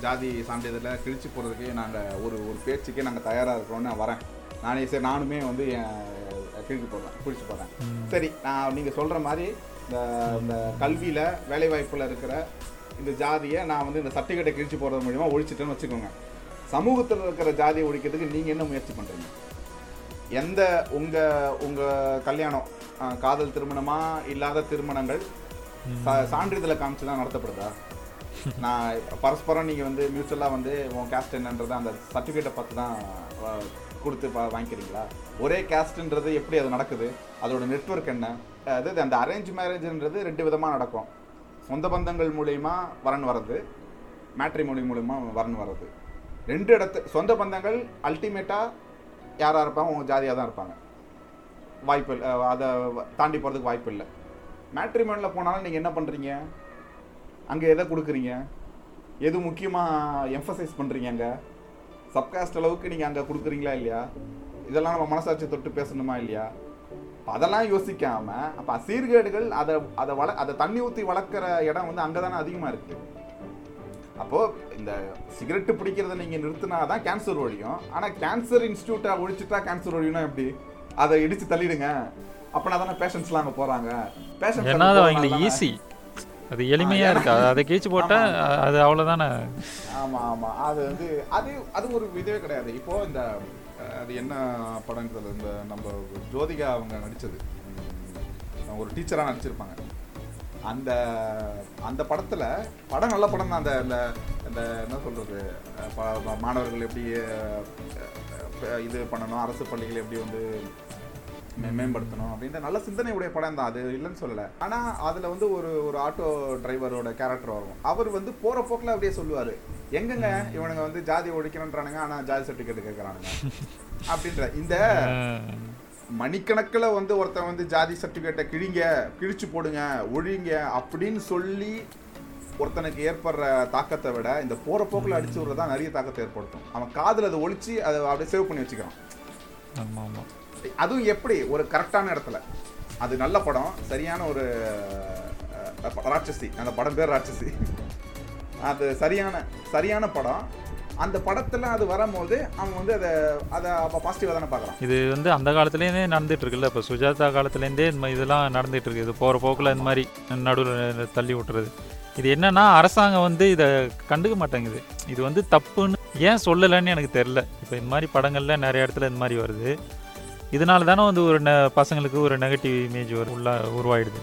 ஜாதி சான்றிதழை கிழிச்சு போறதுக்கு நாங்க ஒரு ஒரு பேச்சுக்கே நாங்க தயாரா இருக்கிறோம்னு நான் வரேன். நானே சரி நானுமே வந்து என் கிழிச்சு போடுறேன் கிழிச்சு போடுறேன். ம். சரி நான் நீங்க சொல்ற மாதிரி இந்த இந்த கல்வியில வேலைவாய்ப்புல இருக்கிற இந்த ஜாதியை நான் வந்து இந்த சர்டிஃபிகேட்டை கிழிச்சு போடுறது மூலியமா ஒழிச்சிட்டேன்னு வச்சுக்கோங்க. சமூகத்தில் இருக்கிற ஜாதியை ஒழிக்கிறதுக்கு நீங்க என்ன முயற்சி பண்றீங்க? எந்த உங்க உங்க கல்யாணம் காதல் திருமணமா இல்லாத திருமணங்கள்? சா- சான்றிதழை காமிச்சு தான் நடத்தப்படுதா? நான் பரஸ்பரம் நீங்கள் வந்து மியூச்சுவலாக வந்து உன் கேஸ்ட் என்னன்றதை அந்த சர்டிஃபிகேட்டை பார்த்து தான் கொடுத்து பா வாங்கிக்கிறீங்களா? ஒரே கேஸ்ட்ன்றது எப்படி அது நடக்குது? அதோட நெட்வொர்க் என்ன? அதாவது அந்த அரேஞ்ச் மேரேஜ்ன்றது ரெண்டு விதமாக நடக்கும். சொந்த பந்தங்கள் மூலயமா வரன் வர்றது மேட்ரிமோனி மூலயமா வரன் வர்றது. ரெண்டு இடத்து சொந்த பந்தங்கள் அல்டிமேட்டாக யாராக இருப்பாங்க உங்கள் ஜாதியாக தான் இருப்பாங்க. வாய்ப்பு இல்லை அதை தாண்டி போகிறதுக்கு வாய்ப்பு இல்லை. மேட்ரிமோனியில் போனாலும் நீங்கள் என்ன பண்ணுறீங்க அங்கே எதை கொடுக்குறீங்க? எது முக்கியமாக எம்ஃபசைஸ் பண்ணுறீங்க அங்கே? சப்காஸ்ட் அளவுக்கு நீங்கள் அங்கே கொடுக்குறீங்களா இல்லையா? இதெல்லாம் நம்ம மனசாட்சி தொட்டு பேசணுமா இல்லையா? அதெல்லாம் யோசிக்காமல் அப்போ சீர்கேடுகள் அதை அதை வள அதை தண்ணி ஊற்றி வளர்க்குற இடம் வந்து அங்கே தானே அதிகமாக இருக்குது அப்போது இந்த சிகரெட்டு பிடிக்கிறத நீங்கள் நிறுத்தினா தான் கேன்சர் ஒழியும். ஆனால் கேன்சர் இன்ஸ்டியூட்டை ஒழிச்சிட்டா கேன்சர் ஒழியும்னா எப்படி? அதை இடித்து தள்ளிடுங்க. அப்போனா தானே பேஷண்ட்ஸ்லாம் அங்கே போகிறாங்க பேஷண்ட்ஸ் ஈஸி அது எளிமையா இருக்கு. அது- அதை கீழ்ச்சி போட்டா அது அவ்வளவுதானே? ஆமா ஆமா. அது வந்து அது அது ஒரு இதுவே கிடையாது. இப்போ இந்த அது என்ன படங்கிறது? இந்த நம்ம ஜோதிகா அவங்க நடிச்சது. உம், ஒரு டீச்சரா நடிச்சிருப்பாங்க. அந்த அந்த படத்தில் படம் நல்ல படம் தான். அந்த இந்த என்ன சொல்கிறது மாணவர்கள் எப்படி இது பண்ணணும் அரசு பள்ளிகள் எப்படி வந்து மே- மேம்படுத்தணும் அப்படின்ற நல்ல சிந்தனையுடைய படம் தான். அது இல்லைன்னு சொல்லலை. ஆனால் அதில் வந்து ஒரு ஒரு ஆட்டோ டிரைவரோட கேரக்டர் வரும். அவர் வந்து போகிற போக்கில் அப்படியே சொல்லுவார். எங்கங்க? இவனுங்க வந்து ஜாதி ஒழிக்கணுன்றானுங்க ஆனால் ஜாதி சர்டிஃபிகேட் கேட்குறானுங்க அப்படின்ற இந்த மணிக்கணக்கில் வந்து ஒருத்தன் வந்து ஜாதி சர்டிஃபிகேட்டை கிழிங்க கிழிச்சு போடுங்க ஒழிங்க அப்படின்னு சொல்லி ஒருத்தனுக்கு ஏற்படுற தாக்கத்தை விட இந்த போகிற போக்கில் அடிச்சு விடுறது தான் நிறைய தாக்கத்தை ஏற்படுத்தும். அவன் காதில் அதை ஒழிச்சு அதை அப்படியே சேவ் பண்ணி வச்சுக்கிறான். அதுவும் எப்படி? ஒரு கரெக்டான இடத்துல. அது நல்ல படம் சரியான ஒரு ராட்சசி. அந்த படம் பேர் ராட்சசி. அது சரியான சரியான படம். அந்த படத்துல அது வரும்போது அவன் வந்து அதை அதை அப்போ பாசிட்டிவாக தானே பார்க்குறான் இது வந்து அந்த காலத்துலேருந்தே நடந்துட்டு இருக்குல்ல இப்போ சுஜாதா காலத்துலேருந்தே இந்த இதெல்லாம் நடந்துட்டு இருக்கு இது போகிற போக்கில் இந்த மாதிரி நடுவில் தள்ளி விட்டுறது. இது என்னன்னா அரசாங்கம் வந்து இதை கண்டுக்க மாட்டேங்குது. இது வந்து தப்புன்னு ஏன் சொல்லலைன்னு எனக்கு தெரில இப்போ இந்த மாதிரி படங்கள்ல நிறைய இடத்துல இந்த மாதிரி வருது. இதனால தானே வந்து ஒரு நெ பசங்களுக்கு ஒரு நெகட்டிவ் இமேஜ் ஒரு உள்ள உருவாயிடுது.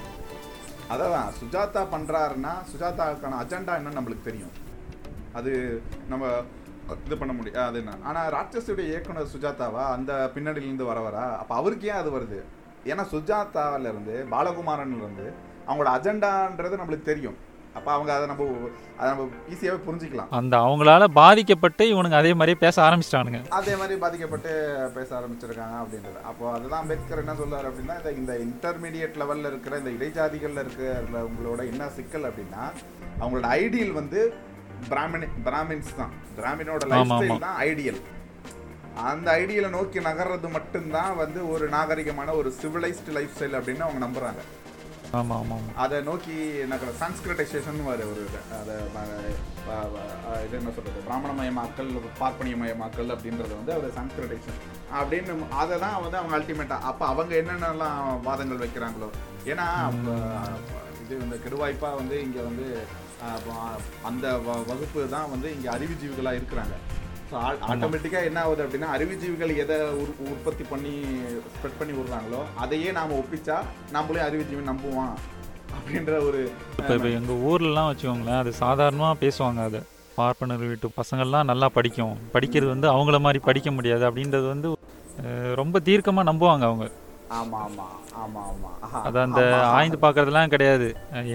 அதான் சுஜாதா பண்றாருன்னா சுஜாதாவுக்கான அஜெண்டா என்னன்னு நம்மளுக்கு தெரியும். அது நம்ம இது பண்ண முடியும் அது என்ன ஆனால் ராட்சஸுடைய இயக்குனர் சுஜாதாவா அந்த பின்னணியிலேருந்து வரவரா அப்போ அவருக்கு ஏன் அது வருது? ஏன்னா சுஜாதாவில இருந்து பாலகுமாரன்ல இருந்து அவங்களோட அஜெண்டான்றது நம்மளுக்கு தெரியும். அப்போ அவங்க அதை நம்ம அதை நம்ம ஈஸியாகவே புரிஞ்சிக்கலாம். அந்த அவங்களால பாதிக்கப்பட்டு இவனுங்க அதே மாதிரியே பேச ஆரம்பிச்சிட்டானுங்க. அதே மாதிரி பாதிக்கப்பட்டு பேச ஆரம்பிச்சிருக்காங்க அப்படின்றது. அப்போ அதுதான் அம்பேத்கர் என்ன சொல்றாரு அப்படின்னா இந்த இந்த இன்டர்மீடியட் லெவல்ல இருக்கிற இந்த இடைஜாதிகள்ல இருக்கிற உங்களோட என்ன சிக்கல் அப்படின்னா அவங்களோட ஐடியல் வந்து பிராமணி பிராமின்ஸ் தான். பிராமினோட லைஃப் ஸ்டைல். தான் ஐடியல் அந்த ஐடியலை நோக்கி நகர்றது மட்டும்தான் வந்து ஒரு நாகரிகமான ஒரு சிவிலைஸ்டு லைஃப் ஸ்டைல் அப்படின்னு அவங்க நம்புறாங்க. ஆமா ஆமா ஆமா. அதை நோக்கி நகர சான்ஸ்கிரிட்டைசேஷன் வர ஒரு. அதை இது என்ன சொல்றது பிராமணமயமாக்கல் பார்ப்பனியமயமாக்கல் அப்படின்றது வந்து அது சான்ஸ்கிரிட்டைசேஷன் அப்படின்னு அதை தான் வந்து அவங்க அல்டிமேட்டாக அப்போ அவங்க என்னென்னலாம் வாதங்கள் வைக்கிறாங்களோ. ஏன்னா இது இந்த கெடுவாய்ப்பா வந்து இங்கே வந்து அந்த வகுப்பு தான் வந்து இங்கே அறிவுஜீவிகளாக இருக்கிறாங்க. ஸோ ஆட்டோமேட்டிக்காக என்ன ஆகுது அப்படின்னா அறிவுஜீவிகள் எதை உற் உற்பத்தி பண்ணி ஸ்ப்ரெட் பண்ணி விடுறாங்களோ அதையே நாம் ஒப்பிச்சா நம்மளே அறிவுஜீவி நம்புவான். அப்படின்ற ஒரு இப்போ இப்போ எங்கள் ஊர்லலாம் வச்சுக்கோங்களேன் அது சாதாரணமாக பேசுவாங்க அதை. பார்ப்பனர் வீட்டு பசங்கள்லாம் நல்லா படிக்கும். படிக்கிறது வந்து அவங்கள மாதிரி படிக்க முடியாது அப்படின்றது வந்து ரொம்ப தீர்க்கமாக நம்புவாங்க அவங்க. ஆமா ஆமா. ஆமா ஆமா. ஆஹா, அது அந்த. ஆய்ந்து பார்க்கறதுலாம் கிடையாது.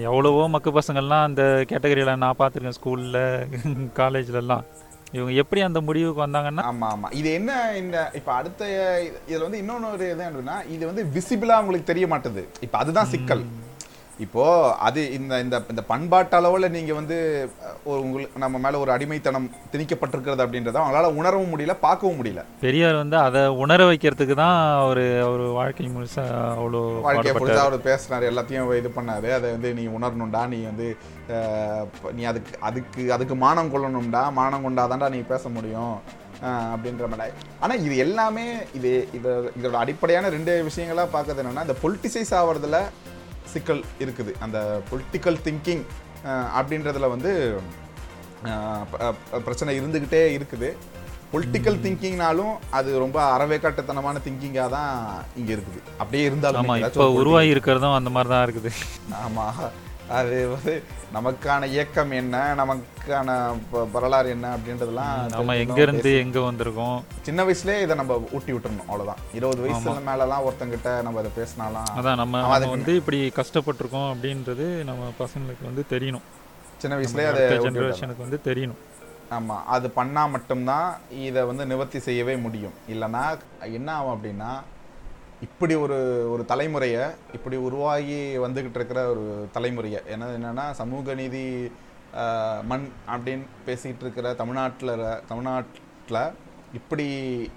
எவ்வளவோ மக்கு பசங்கள்லாம் அந்த கேட்டகரியில் நான் பார்த்துருக்கேன் ஸ்கூலில் காலேஜ்லலாம். இவங்க எப்படி அந்த முடிவுக்கு வந்தாங்கன்னா ஆமா ஆமா. இது என்ன இந்த இப்ப அடுத்த இது- இதுல வந்து இன்னொன்னு ஒரு இது என்னன்னா இது வந்து விசிபிளா உங்களுக்கு தெரிய மாட்டுது. இப்ப அதுதான் சிக்கல். இப்போ அது இந்த இந்த இந்த பண்பாட்டு அளவுல நீங்க வந்து ஒரு உங்களுக்கு நம்ம மேல ஒரு அடிமைத்தனம் திணிக்கப்பட்டிருக்கிறது அப்படின்றத அவங்களால உணரவும் முடியல பார்க்கவும் முடியல. பெரியார் வந்து அதை உணர வைக்கிறதுக்கு தான் அவர் அவர் வாழ்க்கை முழுசா அவ்வளோ வாழ்க்கையை பொறுத்து அவர் பேசினாரு எல்லாத்தையும் இது பண்ணாரு. அதை வந்து நீ உணரணும்டா நீ வந்து நீ அதுக்கு அதுக்கு அதுக்கு மானம் கொள்ளணும்டா மானம் கொண்டாதான்டா நீ பேச முடியும் அப்படின்ற மாதிரி. ஆனால் இது எல்லாமே இது இது இதோட அடிப்படையான ரெண்டு விஷயங்களா பார்க்கறது என்னன்னா இந்த பொலிட்டிசைஸ் ஆகிறதுல சிக்கல் இருக்குது. அந்த பொலிட்டிக்கல் திங்கிங் அப்படின்றதுல வந்து பிரச்சனை இருந்துக்கிட்டே இருக்குது. பொலிட்டிக்கல் திங்கிங்னாலும் அது ரொம்ப அறவேக்காட்டுத்தனமான திங்கிங்காக தான் இங்கே இருக்குது. அப்படியே இருந்தாலும் இப்போ உருவாகி இருக்கிறதும் அந்த மாதிரி தான் இருக்குது. ஆமா. அது வந்து நமக்கான இயக்கம் என்ன நமக்கான வரலாறு என்ன அப்படின்றதெல்லாம் நம்ம எங்க இருந்து எங்க வந்திருக்கோம்? சின்ன வயசுலயே இதை நம்ம ஊட்டி விட்டுறணும் அவ்வளவுதான். இருபது வயசுல மேலலாம் ஒருத்தங்கிட்ட நம்ம அதை பேசினாலாம் அதான் நம்ம அதுக்கு வந்து இப்படி கஷ்டப்பட்டிருக்கோம் அப்படின்றது நம்ம பசங்களுக்கு வந்து தெரியணும். சின்ன வயசுலயே அதை. ஜெனரேஷனுக்கு வந்து தெரியணும். ஆமா அது பண்ணா மட்டும்தான் இதை வந்து நிவர்த்தி செய்யவே முடியும். இல்லைன்னா என்ன ஆகும் அப்படின்னா இப்படி ஒரு ஒரு தலைமுறையை இப்படி உருவாகி வந்துகிட்டு இருக்கிற ஒரு தலைமுறையை. ஏன்னா என்னன்னா சமூக நீதி மண் அப்படின்னு பேசிக்கிட்டு இருக்கிற தமிழ்நாட்டில் தமிழ்நாட்டில் இப்படி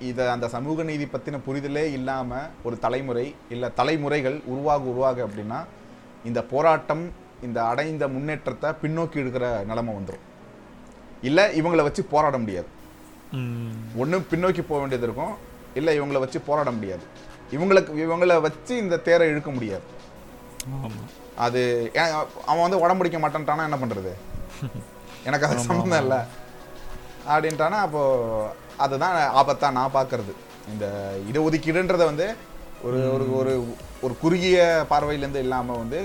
இதை அந்த சமூக நீதி பற்றின புரிதலே இல்லாமல் ஒரு தலைமுறை இல்லை தலைமுறைகள் உருவாக உருவாக அப்படின்னா இந்த போராட்டம் இந்த அடைந்த முன்னேற்றத்தை பின்னோக்கி எடுக்கிற நிலைமை வந்துடும் இல்லை இவங்களை வச்சு போராட முடியாது. ம், ஒன்று பின்னோக்கி போக வேண்டியது இருக்கும். இல்லை இவங்களை வச்சு போராட முடியாது. இவங்களுக்கு இவங்களை வச்சு இந்த தேரை இழுக்க முடியாது. அது அவன் வந்து உடம்புடிக்க மாட்டேன்ட்டானா என்ன பண்ணுறது எனக்கு அது சம்மந்தம் இல்லை. அப்படின்ட்டானா அப்போ அதுதான் ஆபத்தா நான் பார்க்கறது. இந்த இடஒதுக்கீடுன்றதை வந்து ஒரு ஒரு ஒரு ஒரு குறுகிய பார்வையிலேருந்து இல்லாமல் வந்து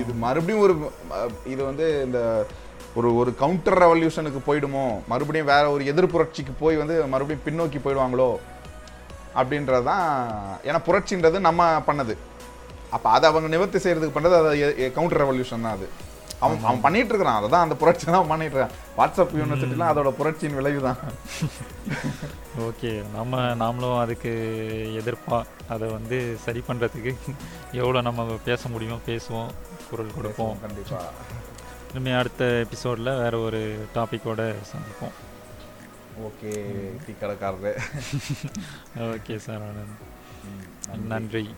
இது மறுபடியும் ஒரு இது வந்து இந்த ஒரு ஒரு கவுண்டர் ரெவல்யூஷனுக்கு போயிடுமோ? மறுபடியும் வேற ஒரு எதிர் புரட்சிக்கு போய் வந்து மறுபடியும் பின்னோக்கி போயிடுவாங்களோ? அப்படின்றது தான் ஏன்னா புரட்சின்றது நம்ம பண்ணது. அப்போ அதை அவங்க நிவர்த்தி செய்யறதுக்கு பண்ணுறது அது கவுண்டர் ரெவல்யூஷன் தான் அது. அவன் அவன் பண்ணிட்டு இருக்கிறான் அதை தான் அந்த புரட்சி தான் பண்ணிட்டு இருக்கான் வாட்ஸ்அப் யூனிவர்சிட்டிலாம் அதோட புரட்சியின் விளைவு தான். ஓகே நம்ம நாமளும் அதுக்கு எதிர்ப்பா அதை வந்து சரி பண்றதுக்கு எவ்வளோ நம்ம பேச முடியுமோ பேசுவோம் குரல் கொடுப்போம். கண்டிப்பா. இனிமே அடுத்த எபிசோடில் வேற ஒரு டாபிக்கோட சந்திப்போம். Okay tea கடைக்காரரு. ஓகே சார் நன்றி.